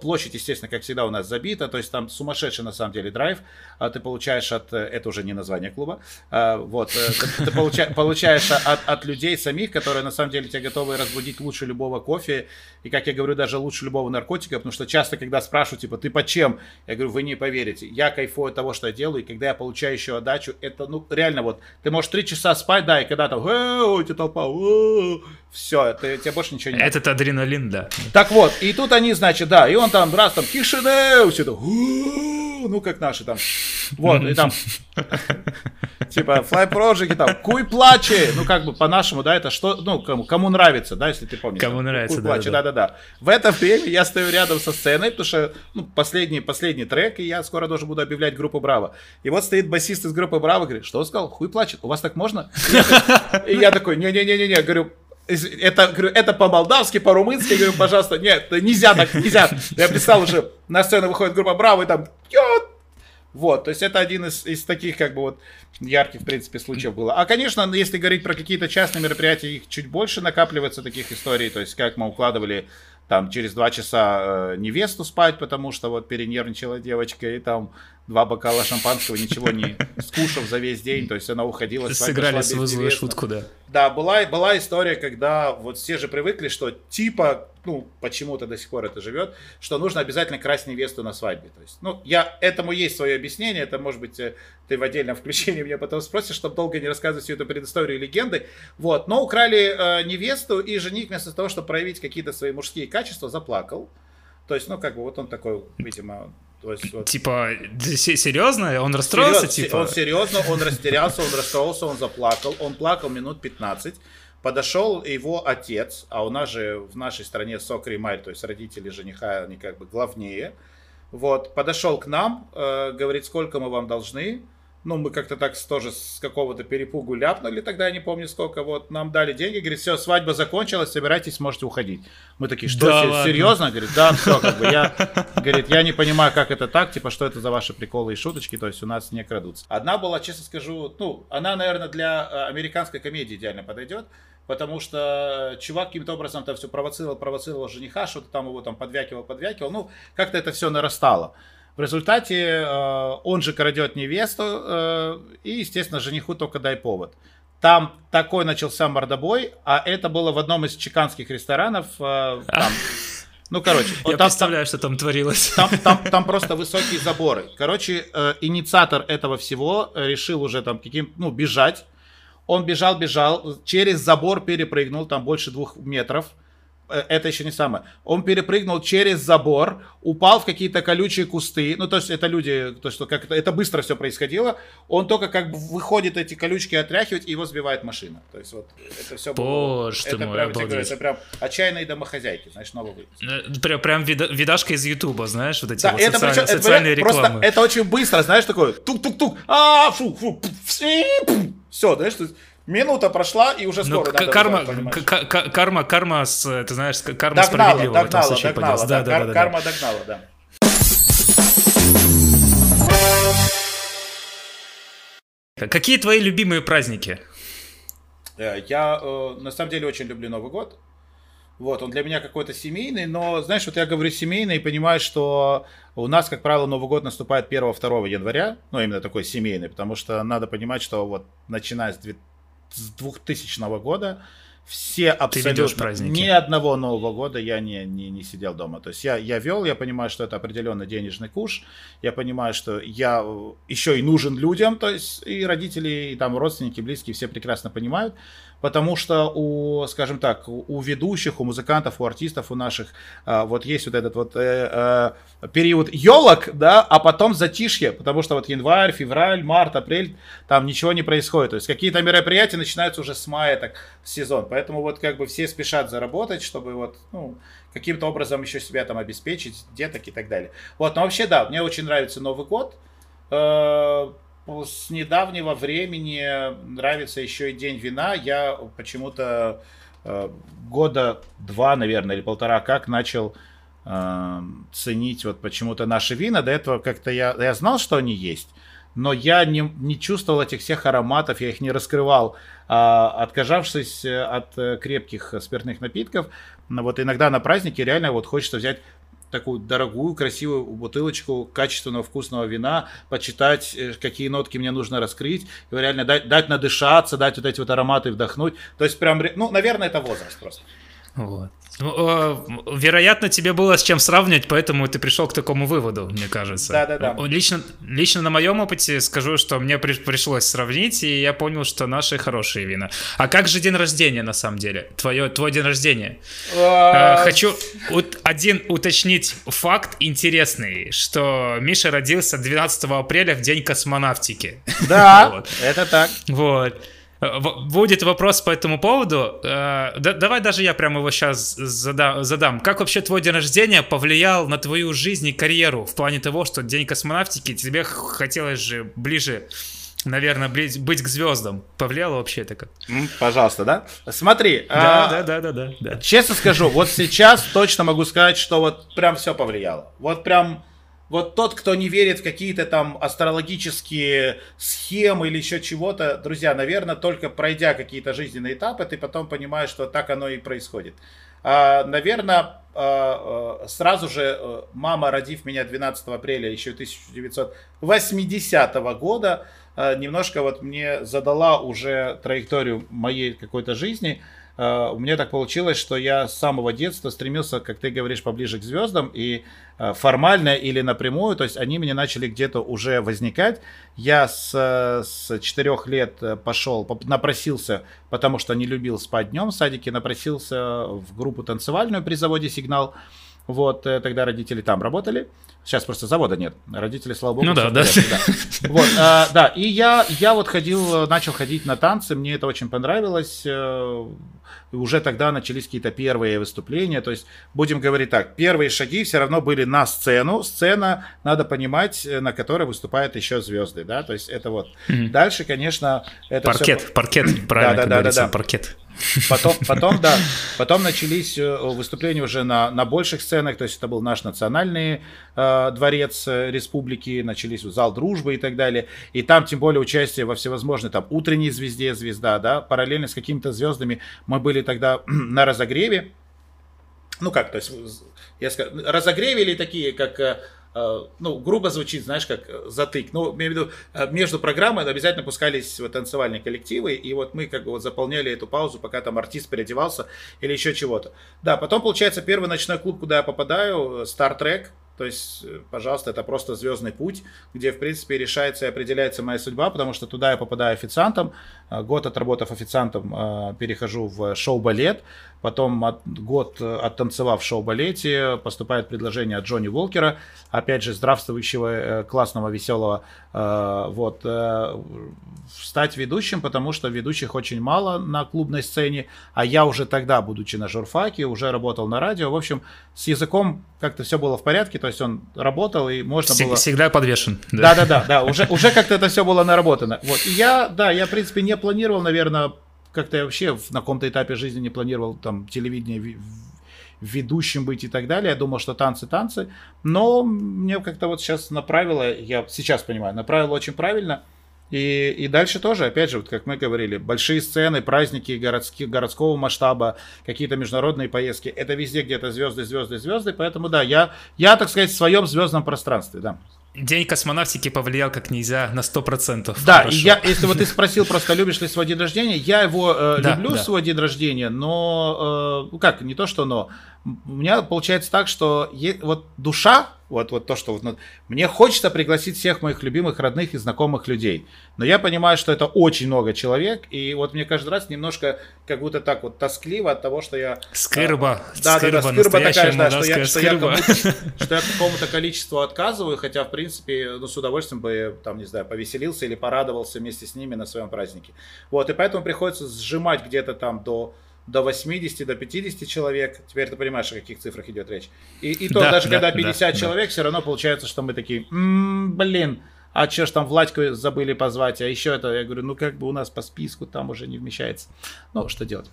площадь, естественно, как всегда у нас забита, то есть там сумасшедший на самом деле драйв, а ты получаешь от, э, это уже не название клуба, а, вот, э, ты, ты получа, получаешь от, от людей самих, которые на самом деле тебя готовы разбудить лучше любого кофе, и, как я говорю, даже лучше любого наркотика, потому что часто, когда спрашивают, типа, ты по чем? Я говорю, вы не поверите, я кайфую от того, что я делаю, и когда я получаю еще отдачу, это, ну, реально вот, ты можешь три часа спать, да, и когда там, ой, толпа, все, ты, тебе больше ничего не Этот адреналин, да. Так вот, и тут они, значит, да, и он там раз там тишина, все это, ну как наши там, вот, и там, типа, Fly Project, там, куй плаче, ну как бы по-нашему, да, это что, ну, кому, кому нравится, да, если ты помнишь. Кому там, нравится, куй плаче, да-да-да. В это время я стою рядом со сценой, потому что, ну, последний, последний трек, и я скоро должен буду объявлять группу Браво. И вот стоит басист из группы Браво, говорит, что он сказал, хуй плачет, у вас так можно? И я такой, не-не-не-не, говорю, это, говорю, это по-молдавски, по-румынски, говорю, пожалуйста, нет, нельзя так, нельзя. Я представил уже, на сцену выходит группа Браво, и там, вот, то есть это один из, из таких, как бы, вот, ярких, в принципе, случаев было. А, конечно, если говорить про какие-то частные мероприятия, их чуть больше накапливается таких историй, то есть как мы укладывали там через два часа э, невесту спать, потому что вот перенервничала девочка, и там два бокала шампанского, ничего не скушав за весь день, то есть она уходила. Сыграли свою злую шутку, да. Да, была, была история, когда вот все же привыкли, что типа, ну, почему-то до сих пор это живет, что нужно обязательно красть невесту на свадьбе. То есть, ну, я, этому есть свое объяснение, это, может быть, э, ты в отдельном включении меня потом спросишь, чтобы долго не рассказывать всю эту предысторию легенды. Вот, но украли э, невесту, и жених вместо того, чтобы проявить какие-то свои мужские качества, заплакал. То есть, ну, как бы, вот он такой, видимо, то есть, вот... Типа, серьезно? Он расстроился, Серьез, типа? Он серьезно, он растерялся, он расстроился, он заплакал. Он плакал минут 15. Подошел его отец, а у нас же в нашей стране сокри марь, то есть родители жениха, они как бы главнее. Вот, подошел к нам, э, говорит, сколько мы вам должны. Ну, мы как-то так тоже с какого-то перепугу ляпнули тогда, я не помню сколько. Вот, нам дали деньги, говорит, все, свадьба закончилась, собирайтесь, можете уходить. Мы такие, что, да серьезно? Говорит, да, все, как бы я, говорит, я не понимаю, как это так, типа, что это за ваши приколы и шуточки, то есть у нас не крадутся. Одна была, честно скажу, ну, она, наверное, для э, американской комедии идеально подойдет, потому что чувак каким-то образом там все провоцировал, провоцировал жениха, что-то там его там подвякивал, подвякивал, ну, как-то это все нарастало. В результате э, он же крадет невесту, э, и, естественно, жениху только дай повод. Там такой начался мордобой, а это было в одном из чеканских ресторанов. Э, там, ну, короче. Я там, представляю, что там творилось. Там, там, там просто высокие заборы. Короче, э, инициатор этого всего решил уже там каким, ну, бежать. Он бежал, бежал, через забор перепрыгнул, там больше двух метров. Э, это еще не самое. Он перепрыгнул через забор, упал в какие-то колючие кусты. Ну, то есть это люди, то, что как это, это быстро все происходило. Он только как бы выходит эти колючки отряхивать, и его сбивает машина. То есть вот это все Боже было... это, мой, прям, это прям отчаянные домохозяйки, знаешь, новый выпуск. Прям, прям вида, видашка из Ютуба, знаешь, вот эти да, вот это, социальные, причем, социальные это, рекламы. Просто это очень быстро, знаешь, такое тук-тук-тук, а, фу, фу, все, знаешь, Минута прошла, и уже ну, скоро надо карма, бежать, карма, карма, с, ты знаешь, карма догнала, справедлива догнала, в этом случае догнала, да, да, да, да, карма да. догнала, да. Какие твои любимые праздники? Э, я э, на самом деле очень люблю Новый год. Вот, он для меня какой-то семейный, но, знаешь, вот я говорю семейный и понимаю, что у нас, как правило, Новый год наступает 1-2 января, ну, именно такой семейный, потому что надо понимать, что вот начиная с с 2000 года все абсолютно, ни одного Нового года я не, не, не сидел дома. То есть я, я вел, я понимаю, что это определенный денежный куш, я понимаю, что я еще и нужен людям, то есть и родители, и там родственники, близкие все прекрасно понимают. потому что у, скажем так, у ведущих, у музыкантов, у артистов, у наших, а, вот есть вот этот вот э, э, период елок, да, а потом затишье, потому что вот январь, февраль, март, апрель, там ничего не происходит. То есть какие-то мероприятия начинаются уже с мая, так, сезон. Поэтому вот как бы все спешат заработать, чтобы вот, ну, каким-то образом еще себя там обеспечить, деток и так далее. Вот, но вообще, да, мне очень нравится Новый год. Э, с недавнего времени нравится еще и День вина. Я почему-то э, года два, наверное, или полтора как начал э, ценить вот почему-то наши вина. До этого как-то я, я знал, что они есть, но я не, не чувствовал этих всех ароматов, я их не раскрывал. А, отказавшись от крепких спиртных напитков, вот иногда на праздники реально вот хочется взять такую дорогую, красивую бутылочку качественного вкусного вина, почитать, э, какие нотки мне нужно раскрыть, и реально дать, дать надышаться, дать вот эти вот ароматы вдохнуть. То есть прям, ну, наверное, это возраст просто. Вот. Ну, э, вероятно, тебе было с чем сравнивать, поэтому ты пришел к такому выводу, мне кажется. Да, да, да. Лично, лично на моем опыте скажу, что мне при, пришлось сравнить, и я понял, что наши хорошие вина. А как же день рождения на самом деле? Твое, твой день рождения. А, э, хочу вот один уточнить факт интересный, что Миша родился 12 апреля в день космонавтики. Да, это так. Вот. Будет вопрос по этому поводу. Э, да, давай даже я прямо его сейчас задам, задам. Как вообще твой день рождения повлиял на твою жизнь и карьеру в плане того, что День космонавтики тебе хотелось же ближе наверное, быть к звездам. Повлияло вообще это как? Пожалуйста, да? Смотри. Да, а, да, да, да, да, да. Честно скажу, вот сейчас точно могу сказать, что вот прям все повлияло. Вот прям вот тот, кто не верит в какие-то там астрологические схемы или еще чего-то, друзья, наверное, только пройдя какие-то жизненные этапы, ты потом понимаешь, что так оно и происходит. А, наверное, а, а, сразу же э, мама, родив меня 12 апреля еще 1980 года, а, немножко вот мне задала уже траекторию моей какой-то жизни – Э, у меня так получилось, что я с самого детства стремился, как ты говоришь, поближе к звездам, и э, формально или напрямую, то есть они мне начали где-то уже возникать. Я с, с 4 лет пошел, напросился, потому что не любил спать днем в садике, напросился в группу танцевальную при заводе «Сигнал». Вот, э, тогда родители там работали. Сейчас просто завода нет. Родители, слава богу, ну да, да. да. Вот, а, да, и я, я вот ходил, начал ходить на танцы, мне это очень понравилось. Уже тогда начались какие-то первые выступления. То есть, будем говорить так, первые шаги все равно были на сцену. Сцена, надо понимать, на которой выступают еще звезды, да, то есть это вот. Mm-hmm. Дальше, конечно, это Паркет, все... паркет, правильно, да, да, да, да, да. паркет. Потом, потом, да, потом начались э, выступления уже на, на больших сценах, то есть это был наш национальный э, дворец э, республики, начались зал дружбы и так далее. И там, тем более, участие во всевозможной, там, утренней звезде звезда, да, параллельно с какими-то звездами мы были тогда на разогреве. Ну как, то есть, я скажу, разогреве или такие, как Э, ну, грубо звучит, знаешь, как затык. Ну, имею в виду, э, между программой обязательно пускались вот танцевальные коллективы, и вот мы как бы вот заполняли эту паузу, пока там артист переодевался или еще чего-то. Да, потом, получается, первый ночной клуб, куда я попадаю, Star Trek, то есть, э, пожалуйста, это просто звездный путь, где, в принципе, решается и определяется моя судьба, потому что туда я попадаю официантом. Год отработав официантом, перехожу в шоу-балет. Потом от, год оттанцевав в шоу-балете, поступает предложение от Джонни Волкера, опять же, здравствующего, э, классного, веселого, э, вот, э, стать ведущим, потому что ведущих очень мало на клубной сцене, а я уже тогда, будучи на журфаке, уже работал на радио, в общем, с языком как-то все было в порядке, то есть он работал, и можно Всег, было... Всегда подвешен. Да-да-да, да, уже, уже как-то это все было наработано. Вот, и я, да, я, в принципе, не планировал, наверное, как-то вообще на каком-то этапе жизни не планировал там телевидение ведущим быть и так далее. Я думал, что танцы, танцы. Но мне как-то вот сейчас направило, я сейчас понимаю, направило очень правильно. И, и дальше тоже, опять же, вот как мы говорили, большие сцены, праздники городские, городского масштаба, какие-то международные поездки, это везде где-то звезды, звезды, звезды, поэтому да, я, я, так сказать, в своем звездном пространстве, да. День космонавтики повлиял как нельзя на 100%. Да, хорошо. и я, если вот ты спросил просто, любишь ли свой день рождения, я его э, да, люблю, да. свой день рождения, но, э, как, не то что но, у меня получается так, что е, вот душа Вот, вот то, что вот, ну, мне хочется пригласить всех моих любимых, родных и знакомых людей. Но я понимаю, что это очень много человек, и вот мне каждый раз немножко как будто так вот тоскливо от того, что я... Скырба. Да, скырба, да, да, скырба такая, да, что я, что, я что я какому-то количеству отказываю, хотя, в принципе, ну, с удовольствием бы, там, не знаю, повеселился или порадовался вместе с ними на своем празднике. Вот, и поэтому приходится сжимать где-то там до до 80, до 50 человек. Теперь ты понимаешь, о каких цифрах идет речь. И, и то, да, даже да, когда 50 да, человек, да. все равно получается, что мы такие, м-м, блин, а че ж там Владьку забыли позвать, а еще это, я говорю, ну как бы у нас по списку там уже не вмещается. Ну, что делать?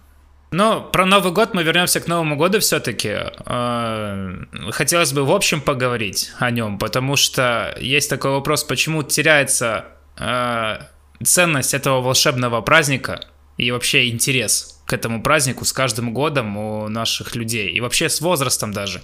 Ну, про Новый год мы вернемся к Новому году все-таки. Э, хотелось бы в общем поговорить о нем, потому что есть такой вопрос, почему теряется э, ценность этого волшебного праздника и вообще интерес к этому празднику с каждым годом у наших людей и вообще с возрастом даже.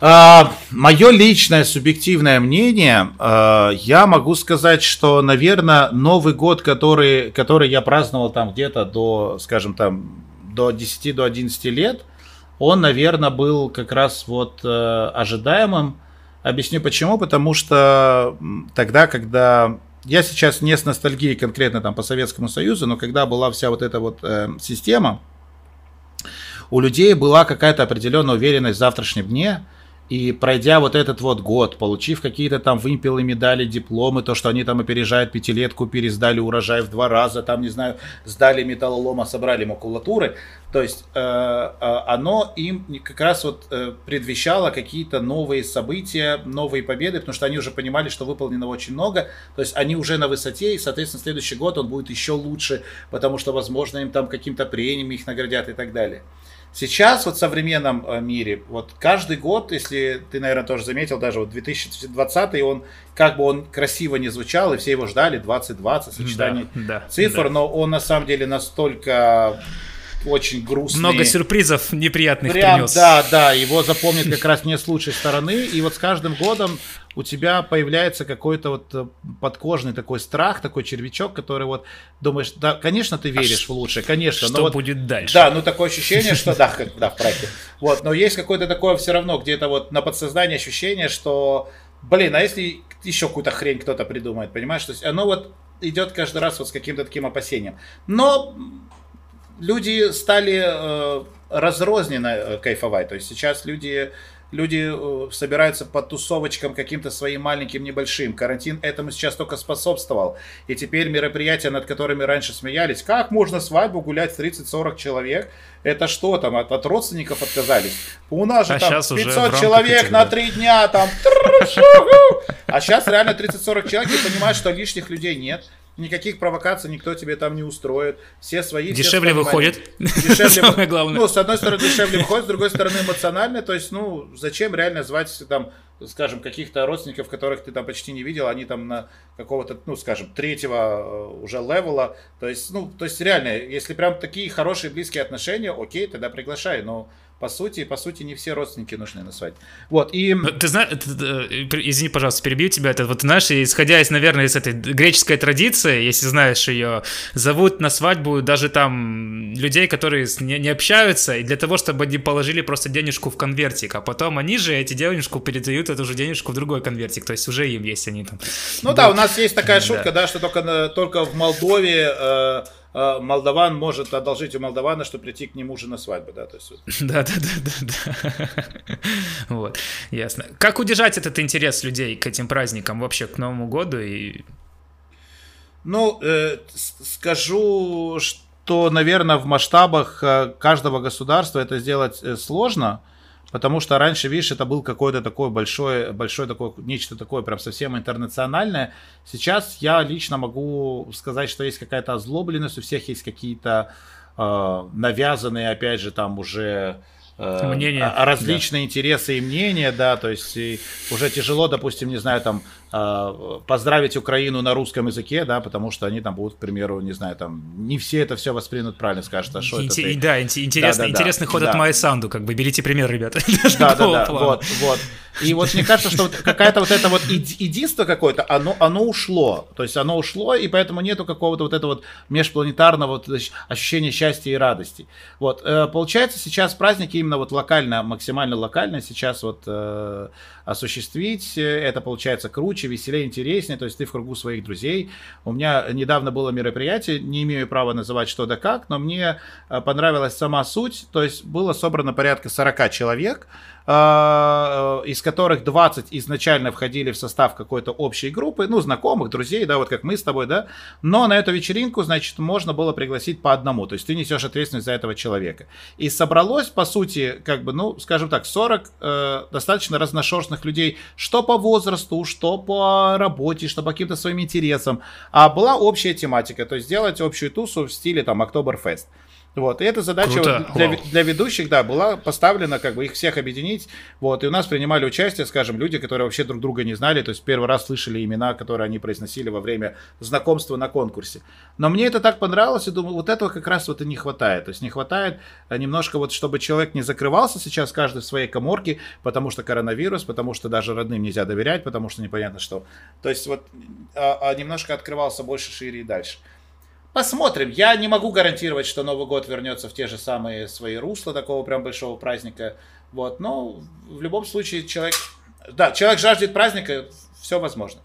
А, мое личное субъективное мнение, а, я могу сказать, что, наверное, Новый год, который, который я праздновал там где-то до, скажем там, до 10 до 11 лет, он, наверное, был как раз вот э, ожидаемым. Объясню почему. Потому что тогда, когда я сейчас не с ностальгией конкретно там по Советскому Союзу, но когда была вся вот эта вот э, система, у людей была какая-то определенная уверенность в завтрашнем дне, и пройдя вот этот вот год, получив какие-то там вымпелы, медали, дипломы, то, что они там опережают пятилетку, пересдали урожай в два раза, там, не знаю, сдали металлолома, собрали макулатуры, то есть э, э, оно им как раз вот э, предвещало какие-то новые события, новые победы, потому что они уже понимали, что выполнено очень много, то есть они уже на высоте, и, соответственно, следующий год он будет еще лучше, потому что, возможно, им там каким-то премиями их наградят и так далее. Сейчас вот в современном э, мире, вот каждый год, если ты, наверное, тоже заметил, даже вот 2020, он как бы он красиво не звучал, и все его ждали, 2020, сочетание да, да, цифр, да. но он на самом деле настолько очень грустный. Много сюрпризов неприятных Прям, принес. Да, да, его запомнят как раз не с лучшей стороны. И вот с каждым годом у тебя появляется какой-то вот э, подкожный такой страх, такой червячок, который вот думаешь, да, конечно, ты а веришь а в лучшее, конечно. Что но вот, будет дальше? Да, ну такое ощущение, что да, как, да, в проекте. Вот, но есть какое-то такое все равно где-то вот на подсознании ощущение, что, блин, а если еще какую-то хрень кто-то придумает, понимаешь? То есть оно вот идет каждый раз вот с каким-то таким опасением. Но люди стали э, разрозненно э, кайфовать. То есть сейчас люди люди э, собираются по тусовочкам каким-то своим маленьким, небольшим. Карантин этому сейчас только способствовал. И теперь мероприятия, над которыми раньше смеялись, как можно свадьбу гулять 30-40 человек, это что там, от, от родственников отказались? У нас же а там 500 человек на 3 дня, там... А сейчас реально 30-40 человек и понимают, что лишних людей нет никаких провокаций никто тебе там не устроит. Все свои. Дешевле все выходит. Дешевле, Самое главное. Ну, с одной стороны, дешевле выходит, с другой стороны, эмоционально. То есть, ну, зачем реально звать там, скажем, каких-то родственников, которых ты там почти не видел, они там на какого-то, ну, скажем, третьего э, уже левела. То есть, ну, то есть реально, если прям такие хорошие близкие отношения, окей, тогда приглашай. Но по сути, по сути, не все родственники нужны на свадьбе. Вот, и... Ну, ты знаешь, извини, пожалуйста, перебью тебя, это вот, знаешь, исходя из, наверное, из этой греческой традиции, если знаешь ее, зовут на свадьбу даже там людей, которые не, не общаются, и для того, чтобы они положили просто денежку в конвертик, а потом они же эти денежку передают эту же денежку в другой конвертик, то есть уже им есть они там. Ну да, да у нас есть такая шутка, да, да что только, только в Молдове э, молдаван может одолжить у молдавана, чтобы прийти к нему же на свадьбу, да, то есть. Да, да, да, да, да. Вот, ясно. Как удержать этот интерес людей к этим праздникам вообще к Новому году и? Ну, э, скажу, что, наверное, в масштабах э, каждого государства это сделать э, сложно. Потому что раньше, видишь, это был какой-то такой большой, большой такой, нечто такое прям совсем интернациональное. Сейчас я лично могу сказать, что есть какая-то озлобленность, у всех есть какие-то э, навязанные, опять же, там уже мнения. различные да. интересы и мнения, да, то есть уже тяжело, допустим, не знаю, там э, поздравить Украину на русском языке, да, потому что они там будут, к примеру, не знаю, там не все это все воспримут правильно, скажут, а что Инте- это ты... Да, интересный, да, да, интересный да, ход да. от Майсанду, как бы берите пример, ребята. Да, да, да, вот, вот. И вот мне кажется, что вот какая-то вот это вот единство какое-то, оно, оно ушло. То есть оно ушло, и поэтому нету какого-то вот этого вот межпланетарного вот ощущения счастья и радости. Вот. Э, получается, сейчас праздники именно вот локально, максимально локально сейчас вот э, осуществить. Это получается круче, веселее, интереснее. То есть ты в кругу своих друзей. У меня недавно было мероприятие, не имею права называть что да как, но мне э, понравилась сама суть. То есть было собрано порядка 40 человек. А, из которых 20 изначально входили в состав какой-то общей группы, ну, знакомых, друзей, да, вот как мы с тобой, да, но на эту вечеринку, значит, можно было пригласить по одному, то есть ты несешь ответственность за этого человека. И собралось, по сути, как бы, ну, скажем так, 40 э, достаточно разношерстных людей, что по возрасту, что по работе, что по каким-то своим интересам, а была общая тематика, то есть сделать общую тусу в стиле, там, Октоберфест. Вот, и эта задача вот для, для ведущих, да, была поставлена, как бы их всех объединить, вот, и у нас принимали участие, скажем, люди, которые вообще друг друга не знали, то есть первый раз слышали имена, которые они произносили во время знакомства на конкурсе. Но мне это так понравилось, и думаю, вот этого как раз вот и не хватает, то есть не хватает э, немножко вот, чтобы человек не закрывался сейчас каждый в своей коморке, потому что коронавирус, потому что даже родным нельзя доверять, потому что непонятно что. То есть вот а, а немножко открывался больше, шире и дальше. Посмотрим. Я не могу гарантировать, что Новый год вернется в те же самые свои русла такого прям большого праздника. Вот, но в любом случае человек... Да, человек жаждет праздника, все возможно.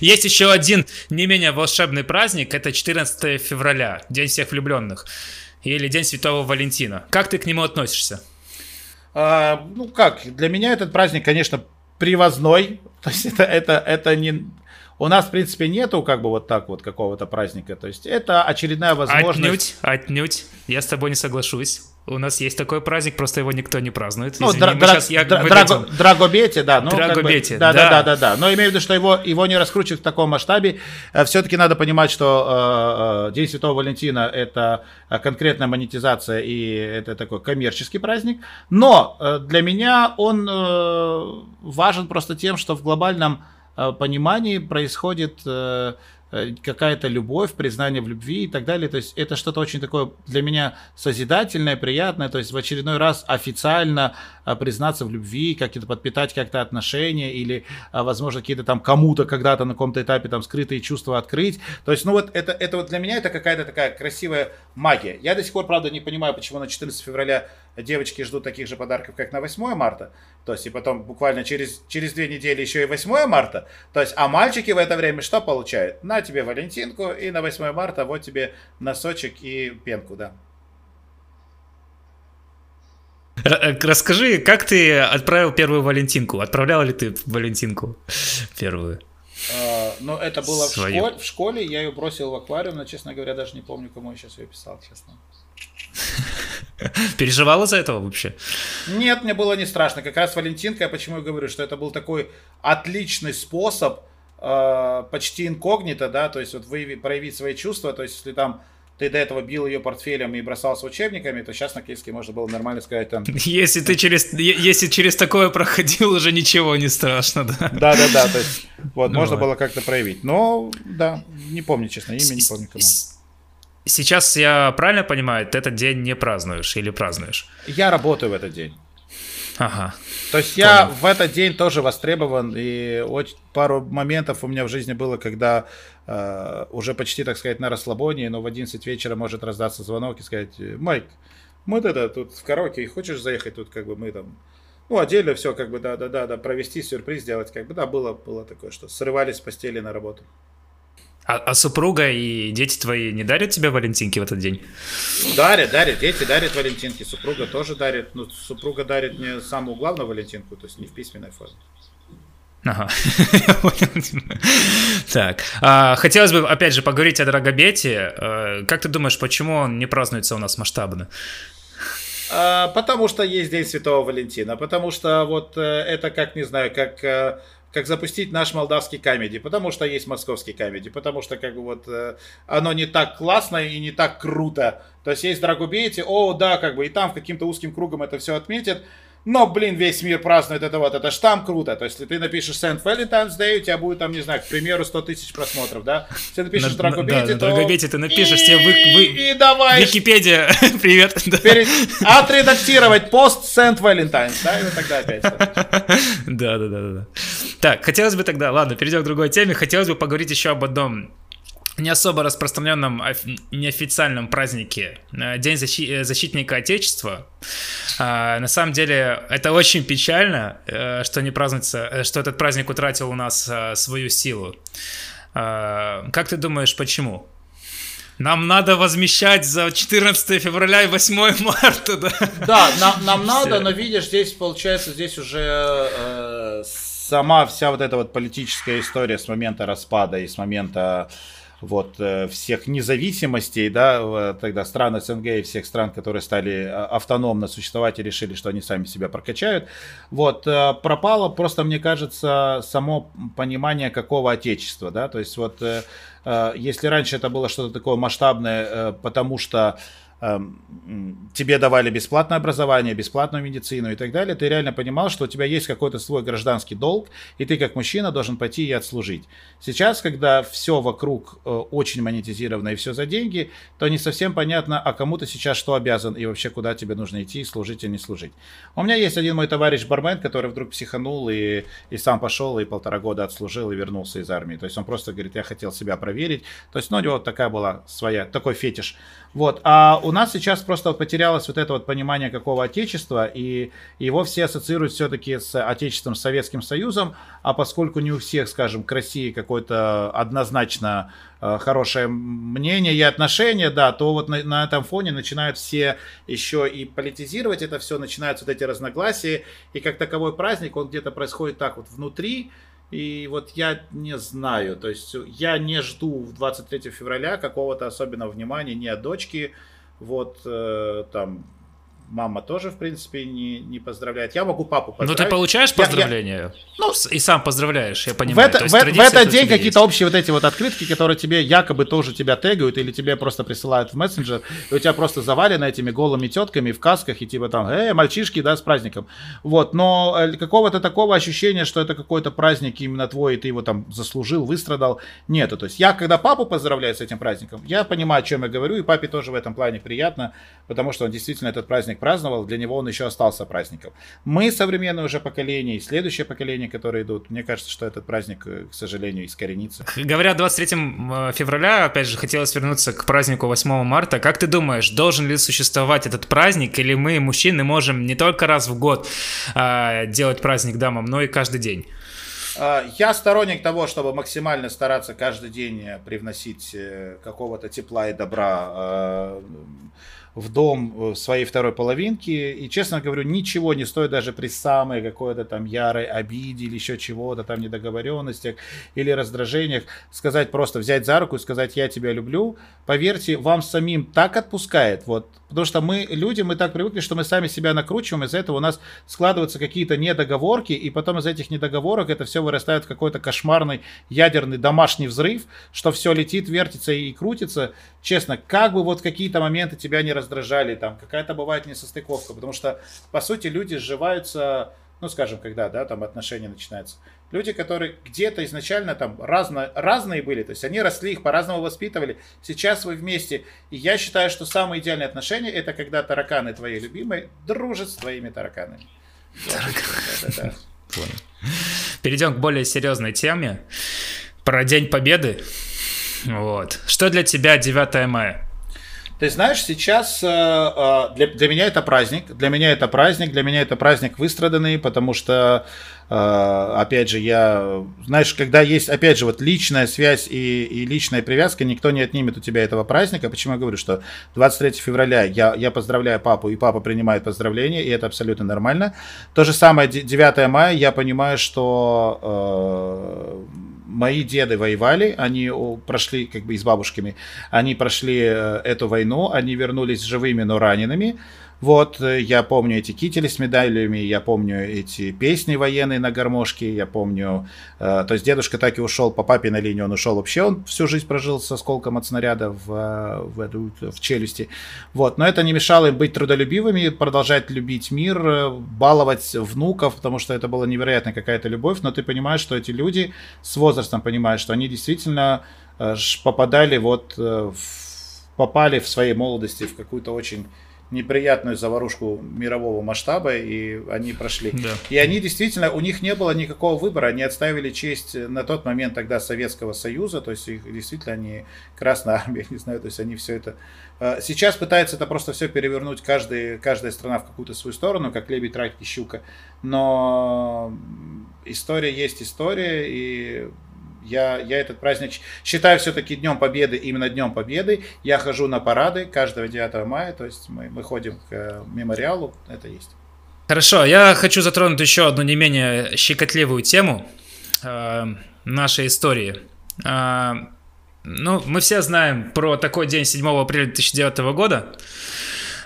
Есть еще один не менее волшебный праздник, это 14 февраля, День всех влюбленных, или День Святого Валентина. Как ты к нему относишься? А, ну как, для меня этот праздник, конечно, привозной. То есть это, это, это не... У нас, в принципе, нету как бы вот так вот какого-то праздника. То есть это очередная возможность... Отнюдь, отнюдь. Я с тобой не соглашусь. У нас есть такой праздник, просто его никто не празднует. Ну, Извини, дра- сейчас, я дра- драго- Драгобете, да. Ну, Драгобете, как бы, да, да, да, да, да. Но имею в виду, что его, его не раскручивают в таком масштабе. Э, Все-таки надо понимать, что э, э, День Святого Валентина это конкретная монетизация и это такой коммерческий праздник. Но э, для меня он э, важен просто тем, что в глобальном э, понимании происходит... Э, Э, какая-то любовь, признание в любви и так далее. То есть это что-то очень такое для меня созидательное, приятное. То есть в очередной раз официально а, признаться в любви, как-то подпитать как-то отношения или, а, возможно, какие-то там кому-то когда-то на каком-то этапе там скрытые чувства открыть. То есть, ну вот это, это вот для меня это какая-то такая красивая магия. Я до сих пор, правда, не понимаю, почему на 14 февраля девочки ждут таких же подарков, как на 8 марта. То есть, и потом буквально через, через две недели еще и 8 марта. То есть, а мальчики в это время что получают? На тебе Валентинку, и на 8 марта вот тебе носочек и пенку, да. Э, расскажи, как ты отправил первую Валентинку? Отправлял ли ты Валентинку первую? Uh, ну, это было в школе, в школе, я ее бросил в аквариум, но, честно говоря, даже не помню, кому я сейчас ее писал, честно. Переживала за этого вообще? Нет, мне было не страшно. Как раз Валентинка, я почему и говорю, что это был такой отличный способ э, почти инкогнито, да, то есть вот выявить, проявить свои чувства, то есть если там ты до этого бил ее портфелем и бросался учебниками, то сейчас на киевске можно было нормально сказать там... Если ты через, если через такое проходил, уже ничего не страшно, да? Да-да-да, то есть вот, ну, можно было как-то проявить. Но, да, не помню, честно, имя не помню кому. Сейчас я правильно понимаю, ты этот день не празднуешь или празднуешь? Я работаю в этот день. Ага. То есть Понял. я в этот день тоже востребован, и очень, пару моментов у меня в жизни было, когда э, уже почти, так сказать, на расслабоне, но в 11 вечера может раздаться звонок и сказать, Майк, мы это тут в караоке, хочешь заехать тут, как бы мы там, ну, отдельно все, как бы, да-да-да, да, провести сюрприз сделать, как бы, да, было, было такое, что срывались с постели на работу. А, а супруга и дети твои не дарят тебе валентинки в этот день? Дарят, дарят. Дети дарят валентинки, супруга тоже дарит. Ну, супруга дарит мне самую главную валентинку, то есть не в письменной форме. Ага. так, а, хотелось бы, опять же, поговорить о Драгобете. А, как ты думаешь, почему он не празднуется у нас масштабно? А, потому что есть День Святого Валентина, потому что вот э, это как, не знаю, как э, как запустить наш молдавский камеди, потому что есть московский камеди, потому что как бы вот э, оно не так классно и не так круто. То есть есть Драгубейте, о, да, как бы и там каким-то узким кругом это все отметят, но, блин, весь мир празднует это вот, это ж там круто. То есть, если ты напишешь Saint Valentine's Day, у тебя будет там, не знаю, к примеру, 100 тысяч просмотров, да? Если ты напишешь Драгобете, да, то... Драгобете ты напишешь, тебе вы, вы... И давай... Википедия, привет. Перед... Отредактировать пост Saint Valentine's, да, и вот тогда опять. Да, да, да, да. Так, хотелось бы тогда, ладно, перейдем к другой теме. Хотелось бы поговорить еще об одном не особо распространенном неофициальном празднике э, День защи- э, защитника Отечества. А, на самом деле это очень печально, э, что не празднуется, что этот праздник утратил у нас свою силу. А, как ты думаешь, почему? Нам надо возмещать за 14 февраля и 8 марта, да? Да, нам, нам надо, но видишь, здесь получается, здесь уже э, сама вся вот эта вот политическая история с момента распада и с момента вот, э, всех независимостей, да, тогда стран СНГ и всех стран, которые стали а, автономно существовать и решили, что они сами себя прокачают, вот, э, пропало просто, мне кажется, само понимание какого отечества, да, то есть вот, э, если раньше это было что-то такое масштабное, потому что тебе давали бесплатное образование, бесплатную медицину и так далее, ты реально понимал, что у тебя есть какой-то свой гражданский долг, и ты как мужчина должен пойти и отслужить. Сейчас, когда все вокруг э, очень монетизировано и все за деньги, то не совсем понятно, а кому ты сейчас что обязан и вообще куда тебе нужно идти, служить или не служить. У меня есть один мой товарищ бармен, который вдруг психанул и, и сам пошел и полтора года отслужил и вернулся из армии. То есть он просто говорит, я хотел себя проверить. То есть, ну, у него такая была своя, такой фетиш. Вот. А у нас сейчас просто потерялось вот это вот понимание какого отечества, и его все ассоциируют все-таки с отечеством, с Советским Союзом, а поскольку не у всех, скажем, к России какое-то однозначно э, хорошее мнение и отношение, да, то вот на, на этом фоне начинают все еще и политизировать это все, начинаются вот эти разногласия, и как таковой праздник, он где-то происходит так вот внутри, и вот я не знаю, то есть я не жду 23 февраля какого-то особенного внимания ни от дочки, вот э, там мама тоже, в принципе, не, не поздравляет. Я могу папу поздравить. Ну, ты получаешь поздравления? Я, я... Ну, и сам поздравляешь, я понимаю. В, это, в, в этот день какие-то общие вот эти вот открытки, которые тебе якобы тоже тебя тегают, или тебе просто присылают в мессенджер, и у тебя просто завалено этими голыми тетками в касках, и типа там, эй, мальчишки, да, с праздником. Вот, но э, какого-то такого ощущения, что это какой-то праздник именно твой, и ты его там заслужил, выстрадал, нету. То есть я, когда папу поздравляю с этим праздником, я понимаю, о чем я говорю, и папе тоже в этом плане приятно, потому что он действительно этот праздник праздник праздновал, для него он еще остался праздником. Мы, современное уже поколение, и следующее поколение, которые идут, мне кажется, что этот праздник, э, к сожалению, искоренится. Говоря о 23 э, февраля, опять же, хотелось вернуться к празднику 8 марта. Как ты думаешь, должен ли существовать этот праздник, или мы, мужчины, можем не только раз в год а, делать праздник дамам, но и каждый день? А, я сторонник того, чтобы максимально стараться каждый день привносить э, какого-то тепла и добра в дом э, своей второй половинки. И, честно говорю, ничего не стоит даже при самой какой-то там ярой обиде или еще чего-то там недоговоренностях или раздражениях сказать просто, взять за руку и сказать «я тебя люблю». Поверьте, вам самим так отпускает, вот, потому что мы, люди, мы так привыкли, что мы сами себя накручиваем, из-за этого у нас складываются какие-то недоговорки, и потом из этих недоговорок это все вырастает в какой-то кошмарный ядерный домашний взрыв, что все летит, вертится и крутится. Честно, как бы вот какие-то моменты тебя не раздражали, там какая-то бывает несостыковка, потому что, по сути, люди сживаются, ну, скажем, когда, да, там отношения начинаются. Люди, которые где-то изначально там разно, разные были, то есть они росли, их по-разному воспитывали, сейчас вы вместе. И я считаю, что самые идеальные отношения это когда тараканы твои любимые дружат с твоими тараканами. Тараканы. Перейдем к более серьезной теме. Про День Победы. Вот. Что для тебя 9 мая? Ты знаешь, сейчас э, э, для, для меня это праздник. Для меня это праздник. Для меня это праздник выстраданный, потому что, э, опять же, я, знаешь, когда есть, опять же, вот личная связь и, и личная привязка, никто не отнимет у тебя этого праздника. Почему я говорю, что 23 февраля я, я поздравляю папу, и папа принимает поздравления, и это абсолютно нормально. То же самое 9 мая, я понимаю, что мои деды воевали, они прошли, как бы и с бабушками, они прошли э, эту войну, они вернулись живыми, но ранеными. Вот, э, я помню эти кители с медалями, я помню эти песни военные на гармошке, я помню, э, то есть дедушка так и ушел по папе на линию, он ушел вообще, он всю жизнь прожил со сколком от снаряда в, э, в, эту, в челюсти. Вот, но это не мешало им быть трудолюбивыми, продолжать любить мир, э, баловать внуков, потому что это была невероятная какая-то любовь, но ты понимаешь, что эти люди с возрастом понимают, что они действительно попадали вот, в, попали в своей молодости в какую-то очень неприятную заварушку мирового масштаба, и они прошли. Да. И они действительно, у них не было никакого выбора, они отставили честь на тот момент тогда Советского Союза, то есть их действительно они Красная Армия, не знаю, то есть они все это... Э, сейчас пытается это просто все перевернуть каждый, каждая страна в какую-то свою сторону, как лебедь, рак и щука, но история есть история, и я, я этот праздник считаю все-таки Днем Победы, именно Днем Победы. Я хожу на парады каждого 9 мая, то есть мы, мы ходим к э, мемориалу, это есть. Хорошо, я хочу затронуть еще одну не менее щекотливую тему э, нашей истории. Э, ну, мы все знаем про такой день 7 апреля 2009 года.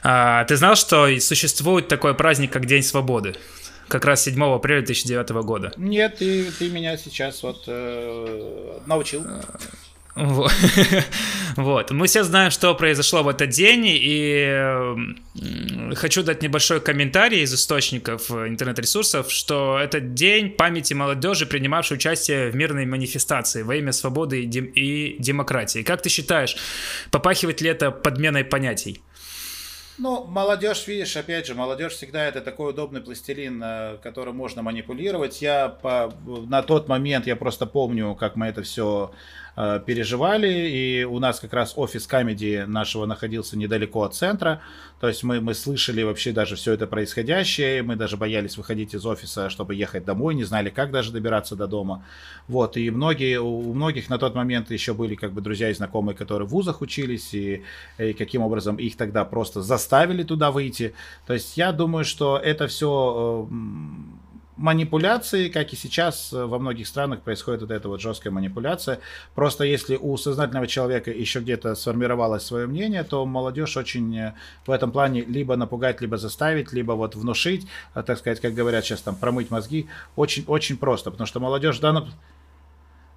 Э, ты знал, что существует такой праздник, как День Свободы? Как раз 7 апреля 2009 года. Нет, ты, ты меня сейчас вот э, научил. Вот. Мы все знаем, что произошло в этот день, и хочу дать небольшой комментарий из источников интернет-ресурсов, что этот день памяти молодежи, принимавшей участие в мирной манифестации во имя свободы и демократии. Как ты считаешь, попахивает ли это подменой понятий? Ну, молодежь, видишь, опять же, молодежь всегда это такой удобный пластилин, э, которым можно манипулировать. Я по, на тот момент, я просто помню, как мы это все Э, переживали, и у нас как раз офис комедии нашего находился недалеко от центра, то есть мы, мы слышали вообще даже все это происходящее, мы даже боялись выходить из офиса, чтобы ехать домой, не знали, как даже добираться до дома, вот, и многие, у многих на тот момент еще были как бы друзья и знакомые, которые в вузах учились, и, и каким образом их тогда просто заставили туда выйти, то есть я думаю, что это все манипуляции, как и сейчас э, во многих странах происходит вот эта вот жесткая манипуляция. Просто если у сознательного человека еще где-то сформировалось свое мнение, то молодежь очень э, в этом плане либо напугать, либо заставить, либо вот внушить, э, так сказать, как говорят сейчас там, промыть мозги, очень, очень просто, потому что молодежь в данном...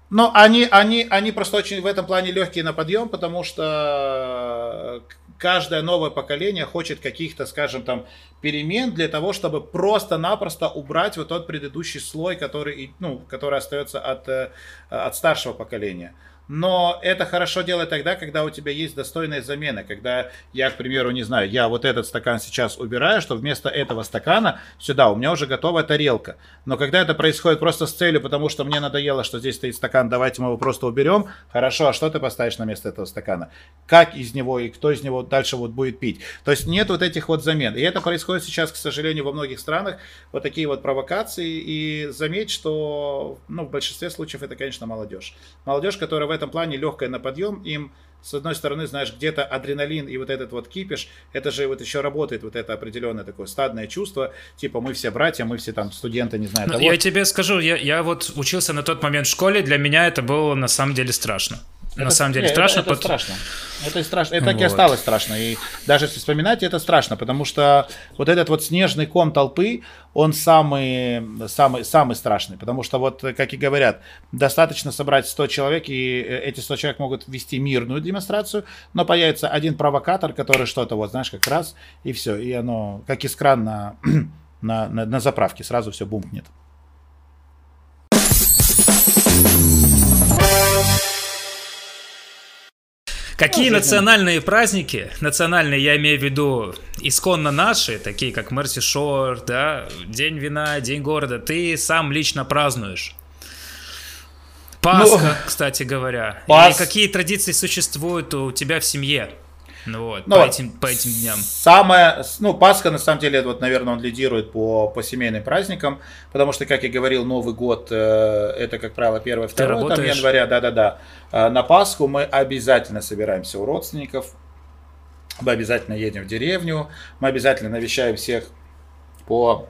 Но они, они, они просто очень в этом плане легкие на подъем, потому что каждое новое поколение хочет каких-то, скажем, там, перемен для того, чтобы просто-напросто убрать вот тот предыдущий слой, который, ну, который остается от, э, от старшего поколения. Но это хорошо делать тогда, когда у тебя есть достойная замена. Когда я, к примеру, не знаю, я вот этот стакан сейчас убираю, что вместо этого стакана сюда у меня уже готовая тарелка. Но когда это происходит просто с целью, потому что мне надоело, что здесь стоит стакан, давайте мы его просто уберем. Хорошо, а что ты поставишь на место этого стакана? Как из него и кто из него дальше вот будет пить? То есть нет вот этих вот замен. И это происходит сейчас, к сожалению, во многих странах. Вот такие вот провокации. И заметь, что ну, в большинстве случаев это, конечно, молодежь. Молодежь, которая в этом плане легкая на подъем, им с одной стороны, знаешь, где-то адреналин и вот этот вот кипиш, это же вот еще работает вот это определенное такое стадное чувство, типа мы все братья, мы все там студенты, не знаю. Ну, я тебе скажу, я, я вот учился на тот момент в школе, для меня это было на самом деле страшно. Это, на самом деле страшно. Это, это страшно. Это страшно. Это вот. так и осталось страшно. И даже если вспоминать, это страшно, потому что вот этот вот снежный ком толпы, он самый, самый, самый страшный. Потому что вот, как и говорят, достаточно собрать 100 человек, и эти 100 человек могут вести мирную демонстрацию, но появится один провокатор, который что-то, вот знаешь, как раз, и все. И оно, как искра на, на, на, на заправке, сразу все бумкнет. Какие национальные праздники, национальные я имею в виду исконно наши, такие как Мерси Шор, да, День вина, День города, ты сам лично празднуешь? Пасха, ну, кстати говоря. Пас... И какие традиции существуют у тебя в семье? Ну вот, ну, по, этим, по этим дням. Самое, ну, Пасха, на самом деле, вот, наверное, он лидирует по, по семейным праздникам, потому что, как я говорил, Новый год, э, это, как правило, 1 2 там, января, да-да-да. Э, на Пасху мы обязательно собираемся у родственников, мы обязательно едем в деревню, мы обязательно навещаем всех по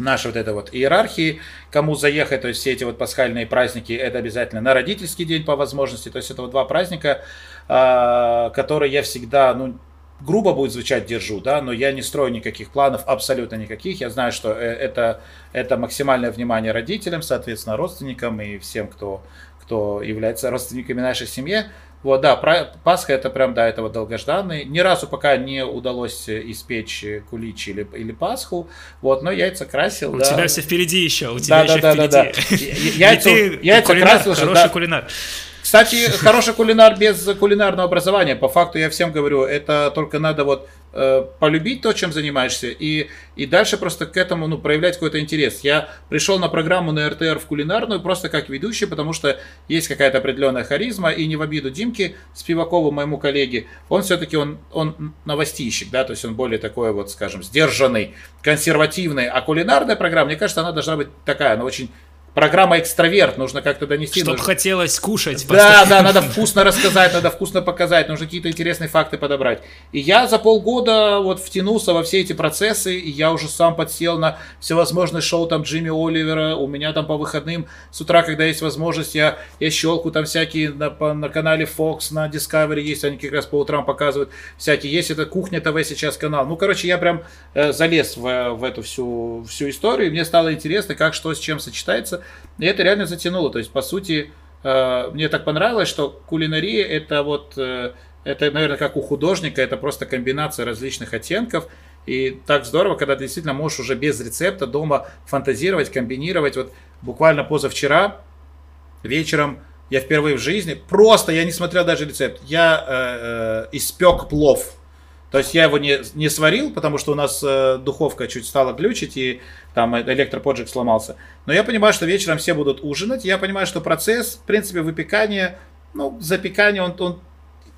нашей вот этой вот иерархии, кому заехать, то есть все эти вот пасхальные праздники, это обязательно на родительский день по возможности, то есть это вот два праздника, а, которые я всегда, ну, грубо будет звучать, держу, да, но я не строю никаких планов, абсолютно никаких. Я знаю, что э, это, это максимальное внимание родителям, соответственно, родственникам и всем, кто, кто является родственниками нашей семьи. Вот, да, Пасха это прям, да, это вот долгожданный. Ни разу пока не удалось испечь кулич или, или Пасху, вот, но яйца красил. У да. тебя все впереди еще, у тебя да, еще да, впереди. Да, да, да. Яйца, яйца кулинар, красил. Хороший да. кулинар. Кстати, хороший кулинар без кулинарного образования. По факту я всем говорю, это только надо вот э, полюбить то, чем занимаешься, и, и дальше просто к этому ну, проявлять какой-то интерес. Я пришел на программу на РТР в кулинарную просто как ведущий, потому что есть какая-то определенная харизма, и не в обиду Димке Спивакову, моему коллеге, он все-таки он, он новостищик, да, то есть он более такой вот, скажем, сдержанный, консервативный, а кулинарная программа, мне кажется, она должна быть такая, она очень программа экстраверт, нужно как-то донести. Чтобы нужно... хотелось кушать. Да, да, надо вкусно рассказать, надо вкусно показать, нужно какие-то интересные факты подобрать. И я за полгода вот втянулся во все эти процессы, и я уже сам подсел на всевозможные шоу там Джимми Оливера, у меня там по выходным с утра, когда есть возможность, я, я щелку там всякие на, по, на канале Fox, на Discovery есть, они как раз по утрам показывают всякие, есть это Кухня ТВ сейчас канал. Ну, короче, я прям э, залез в, в эту всю, всю историю, и мне стало интересно, как что с чем сочетается, и это реально затянуло. То есть, по сути, э, мне так понравилось, что кулинария это вот, э, это, наверное, как у художника, это просто комбинация различных оттенков. И так здорово, когда ты действительно можешь уже без рецепта дома фантазировать, комбинировать. Вот буквально позавчера вечером я впервые в жизни, просто я не смотрел даже рецепт, я э, э, испек плов то есть я его не, не сварил, потому что у нас э, духовка чуть стала глючить, и там электроподжиг сломался. Но я понимаю, что вечером все будут ужинать. Я понимаю, что процесс, в принципе, выпекания, ну, запекания, он, он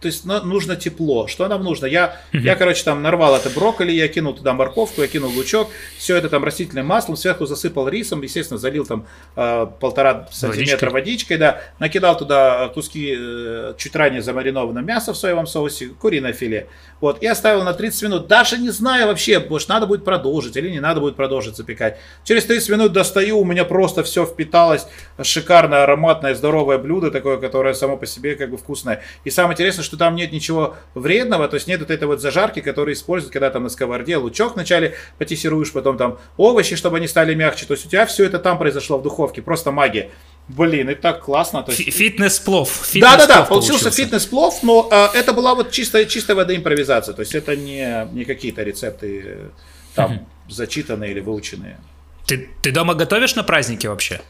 то есть нужно тепло. Что нам нужно? Я, я, короче, там нарвал это брокколи, я кинул туда морковку, я кинул лучок, все это там растительным маслом, сверху засыпал рисом, естественно, залил там э, полтора сантиметра водичкой. водичкой, да, накидал туда куски э, чуть ранее замаринованного мяса в соевом соусе, куриное филе. Вот, и оставил на 30 минут, даже не знаю вообще, может, надо будет продолжить или не надо будет продолжить запекать. Через 30 минут достаю, у меня просто все впиталось, шикарное, ароматное, здоровое блюдо такое, которое само по себе как бы вкусное. И самое интересное, что там нет ничего вредного, то есть нет вот этой вот зажарки, которую используют, когда там на сковороде лучок вначале потессируешь, потом там овощи, чтобы они стали мягче. То есть у тебя все это там произошло в духовке, просто магия. Блин, и так классно. То есть... Фитнес-плов. Да-да-да, получился, фитнес-плов, но э, это была вот чистая, чистая вода импровизация. То есть это не, не какие-то рецепты э, там зачитанные или выученные. Ты, ты дома готовишь на праздники вообще?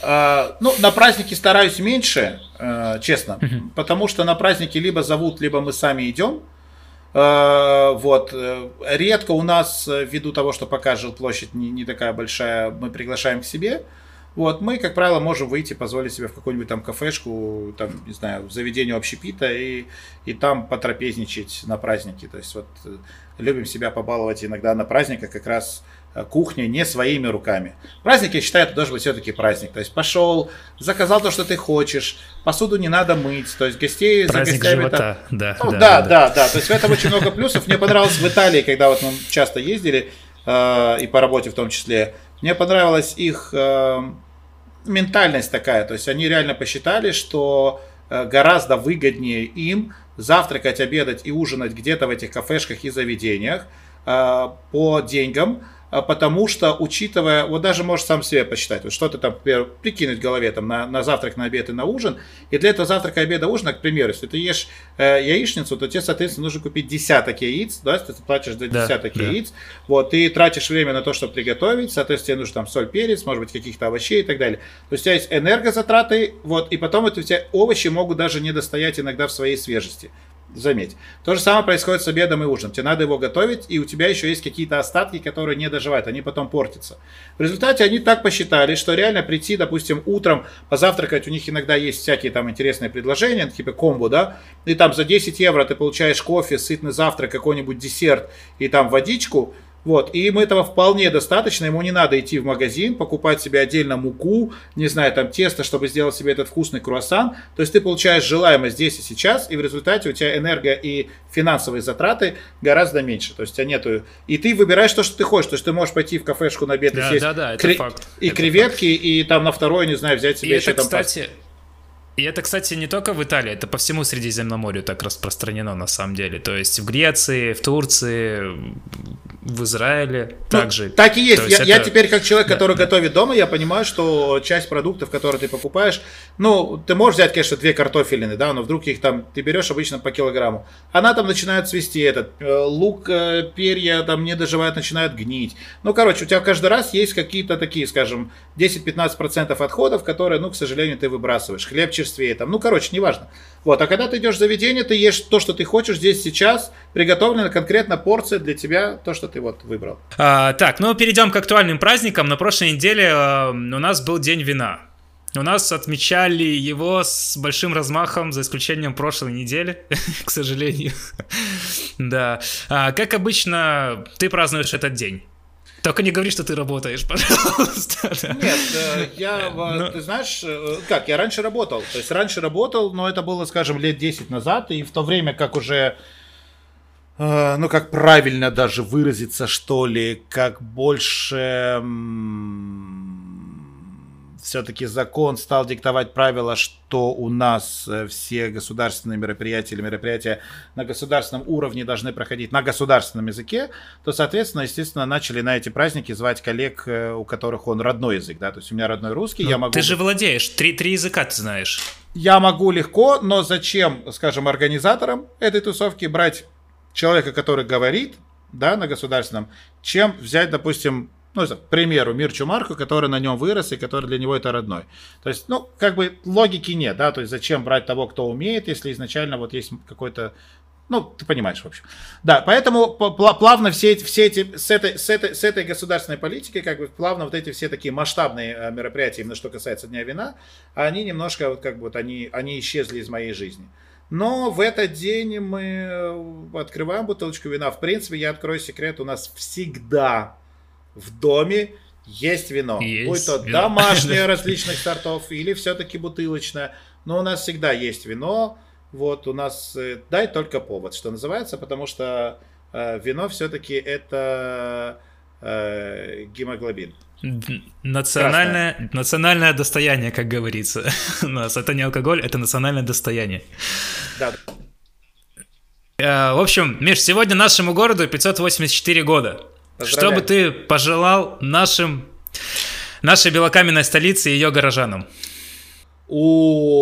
А, ну, на праздники стараюсь меньше, э, честно, потому что на праздники либо зовут, либо мы сами идем. Э, вот. Э, редко у нас, ввиду того, что пока жилплощадь не, не такая большая, мы приглашаем к себе. Вот, мы, как правило, можем выйти, позволить себе в какую-нибудь там кафешку, там, не знаю, в заведение общепита и, и там потрапезничать на праздники. То есть вот любим себя побаловать иногда на праздниках как раз Э, кухню не своими руками. Праздник, я считаю, это должен быть все-таки праздник. То есть пошел, заказал то, что ты хочешь, посуду не надо мыть, то есть гостей праздник за гостями... Живота. Это... Да, ну, да, да, да, да, да. То есть в этом очень много плюсов. Мне понравилось в Италии, когда вот мы часто ездили, э, и по работе в том числе, мне понравилась их э, ментальность такая. То есть они реально посчитали, что э, гораздо выгоднее им завтракать, обедать и ужинать где-то в этих кафешках и заведениях э, по деньгам, потому что, учитывая, вот даже можешь сам себе посчитать, вот что-то там, например, прикинуть в голове там, на, на завтрак, на обед и на ужин, и для этого завтрака, обеда, ужина, к примеру, если ты ешь э, яичницу, то тебе, соответственно, нужно купить десяток яиц, да, если ты платишь за десяток да, яиц, да. вот, ты тратишь время на то, чтобы приготовить, соответственно, тебе нужно там соль, перец, может быть, каких-то овощей и так далее. То есть у тебя есть энергозатраты, вот, и потом это у тебя овощи могут даже не достоять иногда в своей свежести. Заметь. То же самое происходит с обедом и ужином. Тебе надо его готовить, и у тебя еще есть какие-то остатки, которые не доживают, они потом портятся. В результате они так посчитали, что реально прийти, допустим, утром позавтракать, у них иногда есть всякие там интересные предложения, типа комбо, да, и там за 10 евро ты получаешь кофе, сытный завтрак, какой-нибудь десерт и там водичку, вот, и им этого вполне достаточно, ему не надо идти в магазин, покупать себе отдельно муку, не знаю, там тесто, чтобы сделать себе этот вкусный круассан. То есть ты получаешь желаемое здесь и сейчас, и в результате у тебя энерго и финансовые затраты гораздо меньше. То есть у тебя нету... И ты выбираешь то, что ты хочешь. То есть ты можешь пойти в кафешку на обед да, и съесть да, да, это кре... факт. и это креветки, факт. и там на второй, не знаю, взять себе и еще это, там... кстати, И это, кстати, не только в Италии, это по всему Средиземноморью так распространено на самом деле. То есть в Греции, в Турции, в Израиле ну, также. Так и есть. есть я, это... я теперь как человек, который да, готовит дома, я понимаю, что часть продуктов, которые ты покупаешь, ну, ты можешь взять, конечно, две картофелины, да, но вдруг их там, ты берешь обычно по килограмму. Она там начинает цвести, этот э, лук, э, перья там не доживают, начинают гнить. Ну, короче, у тебя каждый раз есть какие-то такие, скажем, 10-15% отходов, которые, ну, к сожалению, ты выбрасываешь. Хлеб черствеет там, ну, короче, неважно. Вот, а когда ты идешь в заведение, ты ешь то, что ты хочешь здесь сейчас, приготовлена конкретно порция для тебя, то, что ты вот выбрал. А, так, ну перейдем к актуальным праздникам. На прошлой неделе э, у нас был День вина. У нас отмечали его с большим размахом, за исключением прошлой недели, к сожалению. да. А, как обычно, ты празднуешь этот день? Только не говори, что ты работаешь, пожалуйста. Нет, э, я, но... Ну. ты знаешь, э, как, я раньше работал. То есть раньше работал, но это было, скажем, лет 10 назад, и в то время, как уже э, ну, как правильно даже выразиться, что ли, как больше все-таки закон стал диктовать правила, что у нас э, все государственные мероприятия или мероприятия на государственном уровне должны проходить на государственном языке, то, соответственно, естественно, начали на эти праздники звать коллег, э, у которых он родной язык, да, то есть у меня родной русский, ну, я могу... Ты же владеешь, три, три языка ты знаешь. Я могу легко, но зачем, скажем, организаторам этой тусовки брать человека, который говорит, да, на государственном, чем взять, допустим, ну, к примеру, Мирчу Марку, который на нем вырос и который для него это родной. То есть, ну, как бы логики нет, да, то есть зачем брать того, кто умеет, если изначально вот есть какой-то ну, ты понимаешь, в общем. Да, поэтому плавно все, все эти, с этой, с, этой, с этой государственной политикой, как бы плавно вот эти все такие масштабные э, мероприятия, именно что касается Дня вина, они немножко вот как бы вот они, они исчезли из моей жизни. Но в этот день мы э, открываем бутылочку вина. В принципе, я открою секрет, у нас всегда в доме есть вино. Есть Будь то вино. домашнее различных сортов или все-таки бутылочное. Но у нас всегда есть вино. Вот у нас э, дай только повод, что называется, потому что э, вино все-таки это э, гемоглобин. Национальное, национальное достояние, как говорится. У нас это не алкоголь, это национальное достояние. Да. Э, в общем, Миш, сегодня нашему городу 584 года. Что бы ты пожелал нашим, нашей белокаменной столице и ее горожанам? О,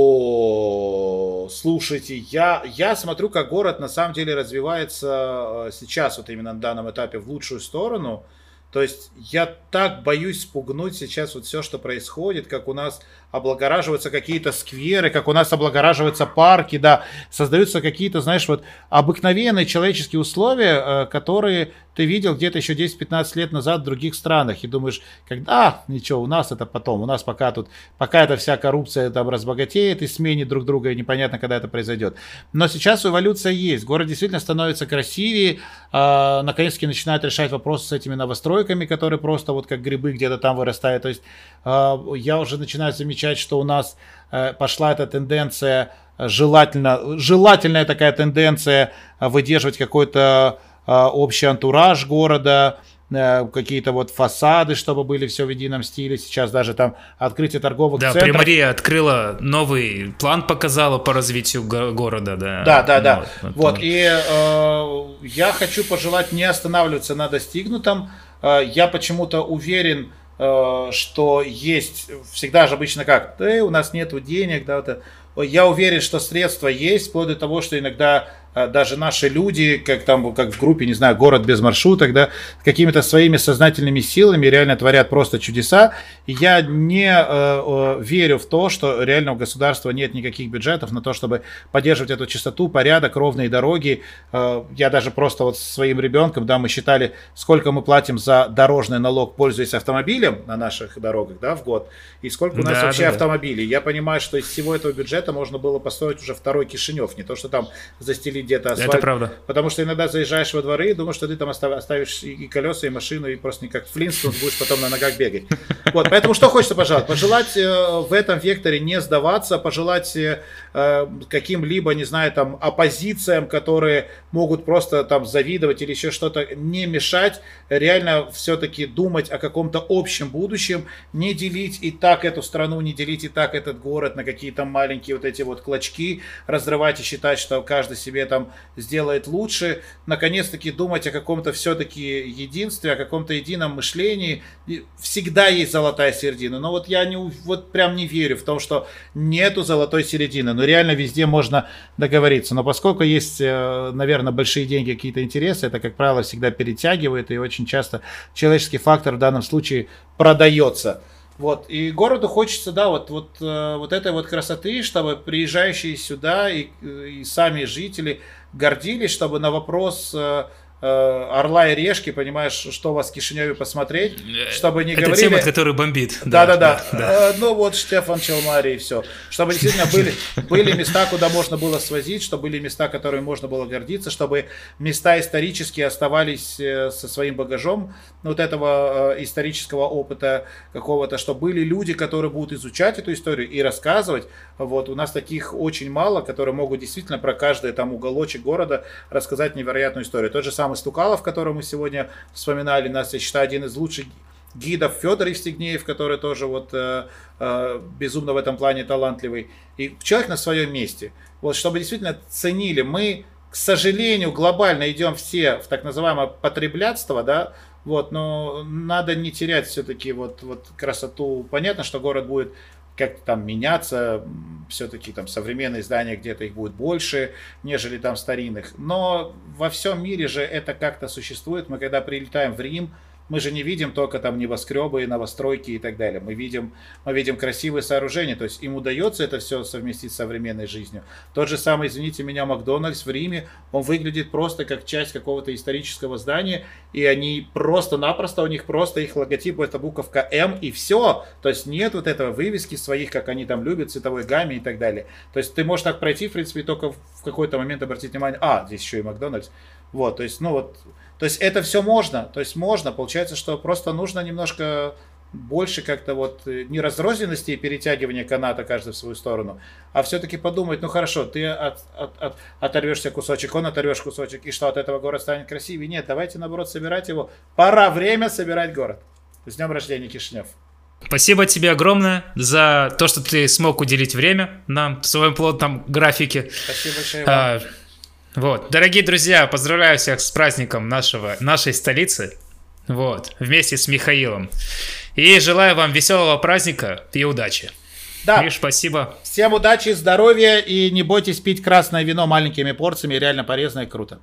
слушайте, я, я смотрю, как город на самом деле развивается э, сейчас, вот именно на данном этапе, в лучшую сторону. То есть я так боюсь спугнуть сейчас вот все, что происходит, как у нас облагораживаются какие-то скверы, как у нас облагораживаются парки, да, создаются какие-то, знаешь, вот обыкновенные человеческие условия, э, которые ты видел где-то еще 10-15 лет назад в других странах. И думаешь, когда, а, ничего, у нас это потом, у нас пока тут, пока эта вся коррупция там разбогатеет и сменит друг друга, и непонятно, когда это произойдет. Но сейчас эволюция есть, город действительно становится красивее, э, наконец-таки начинают решать вопросы с этими новостройками, которые просто вот как грибы где-то там вырастают, то есть э, я уже начинаю замечать, что у нас э, пошла эта тенденция желательно, желательная такая тенденция выдерживать какой-то общий антураж города, э, какие-то вот фасады, чтобы были все в едином стиле. Сейчас даже там открытие торговых да, центров. Да, Примария открыла новый план, показала по развитию го- города, да. Да, да, да. Ну, вот, вот. и э, я хочу пожелать не останавливаться на достигнутом. Э, я почему-то уверен, э, что есть всегда же обычно как, да, у нас нету денег, да, вот, я уверен, что средства есть, вплоть до того, что иногда даже наши люди, как там, как в группе, не знаю, город без маршруток, да, какими-то своими сознательными силами реально творят просто чудеса. И я не э, верю в то, что реально у государства нет никаких бюджетов на то, чтобы поддерживать эту чистоту, порядок, ровные дороги. Э, я даже просто вот со своим ребенком, да, мы считали, сколько мы платим за дорожный налог, пользуясь автомобилем на наших дорогах, да, в год, и сколько у нас да, вообще да, автомобилей. Я понимаю, что из всего этого бюджета можно было построить уже второй Кишинев, не то, что там застелить где-то асфальт. Это правда. Потому что иногда заезжаешь во дворы и думаешь, что ты там оставишь и колеса, и машину, и просто не как Флинстон будешь потом на ногах бегать. Вот, поэтому что хочется пожелать? Пожелать э, в этом векторе не сдаваться, пожелать э, каким-либо, не знаю, там, оппозициям, которые могут просто там завидовать или еще что-то, не мешать, реально все-таки думать о каком-то общем будущем, не делить и так эту страну, не делить и так этот город на какие-то маленькие вот эти вот клочки, разрывать и считать, что каждый себе там сделает лучше, наконец-таки думать о каком-то все-таки единстве, о каком-то едином мышлении. Всегда есть золотая середина, но вот я не, вот прям не верю в том, что нету золотой середины, но реально везде можно договориться, но поскольку есть, э, наверное, большие деньги, какие-то интересы, это, как правило, всегда перетягивает, и очень часто человеческий фактор в данном случае продается. Вот, и городу хочется, да, вот, вот, э, вот этой вот красоты, чтобы приезжающие сюда и, и сами жители гордились, чтобы на вопрос э, Э, Орла и Решки, понимаешь, что у вас в Кишиневе посмотреть, э, чтобы не Это говорили... тема, которая бомбит. Да-да-да. Э, ну вот Штефан Челмари и все. Чтобы действительно были, были места, куда можно было свозить, чтобы были места, которыми можно было гордиться, чтобы места исторические оставались со своим багажом вот этого исторического опыта какого-то, чтобы были люди, которые будут изучать эту историю и рассказывать. Вот у нас таких очень мало, которые могут действительно про каждый там уголочек города рассказать невероятную историю. Тот же самый самый Стукалов, которого мы сегодня вспоминали, нас, я считаю, один из лучших гидов Федор Евстигнеев, который тоже вот э, э, безумно в этом плане талантливый. И человек на своем месте. Вот чтобы действительно ценили. Мы, к сожалению, глобально идем все в так называемое потреблятство, да, вот, но надо не терять все-таки вот, вот красоту. Понятно, что город будет как там меняться, все-таки там современные здания где-то их будет больше, нежели там старинных. Но во всем мире же это как-то существует. Мы когда прилетаем в Рим, мы же не видим только там небоскребы, новостройки и так далее. Мы видим, мы видим красивые сооружения. То есть им удается это все совместить с современной жизнью. Тот же самый, извините меня, Макдональдс в Риме, он выглядит просто как часть какого-то исторического здания. И они просто-напросто, у них просто их логотип, это буковка М и все. То есть нет вот этого вывески своих, как они там любят, цветовой гамме и так далее. То есть ты можешь так пройти, в принципе, только в какой-то момент обратить внимание, а, здесь еще и Макдональдс. Вот, то есть, ну вот, то есть это все можно, то есть можно, получается, что просто нужно немножко больше как-то вот э, не разрозненности и перетягивания каната каждый в свою сторону, а все-таки подумать, ну хорошо, ты от, от, от, оторвешься кусочек, он оторвешь кусочек, и что от этого город станет красивее? Нет, давайте наоборот собирать его. Пора время собирать город. С днем рождения, Кишинев. Спасибо тебе огромное за то, что ты смог уделить время нам в своем плотном графике. Спасибо большое вам. Вот, дорогие друзья, поздравляю всех с праздником нашего, нашей столицы. Вот, вместе с Михаилом. И желаю вам веселого праздника и удачи. Да. Миш, спасибо. Всем удачи, здоровья и не бойтесь пить красное вино маленькими порциями, реально полезно и круто.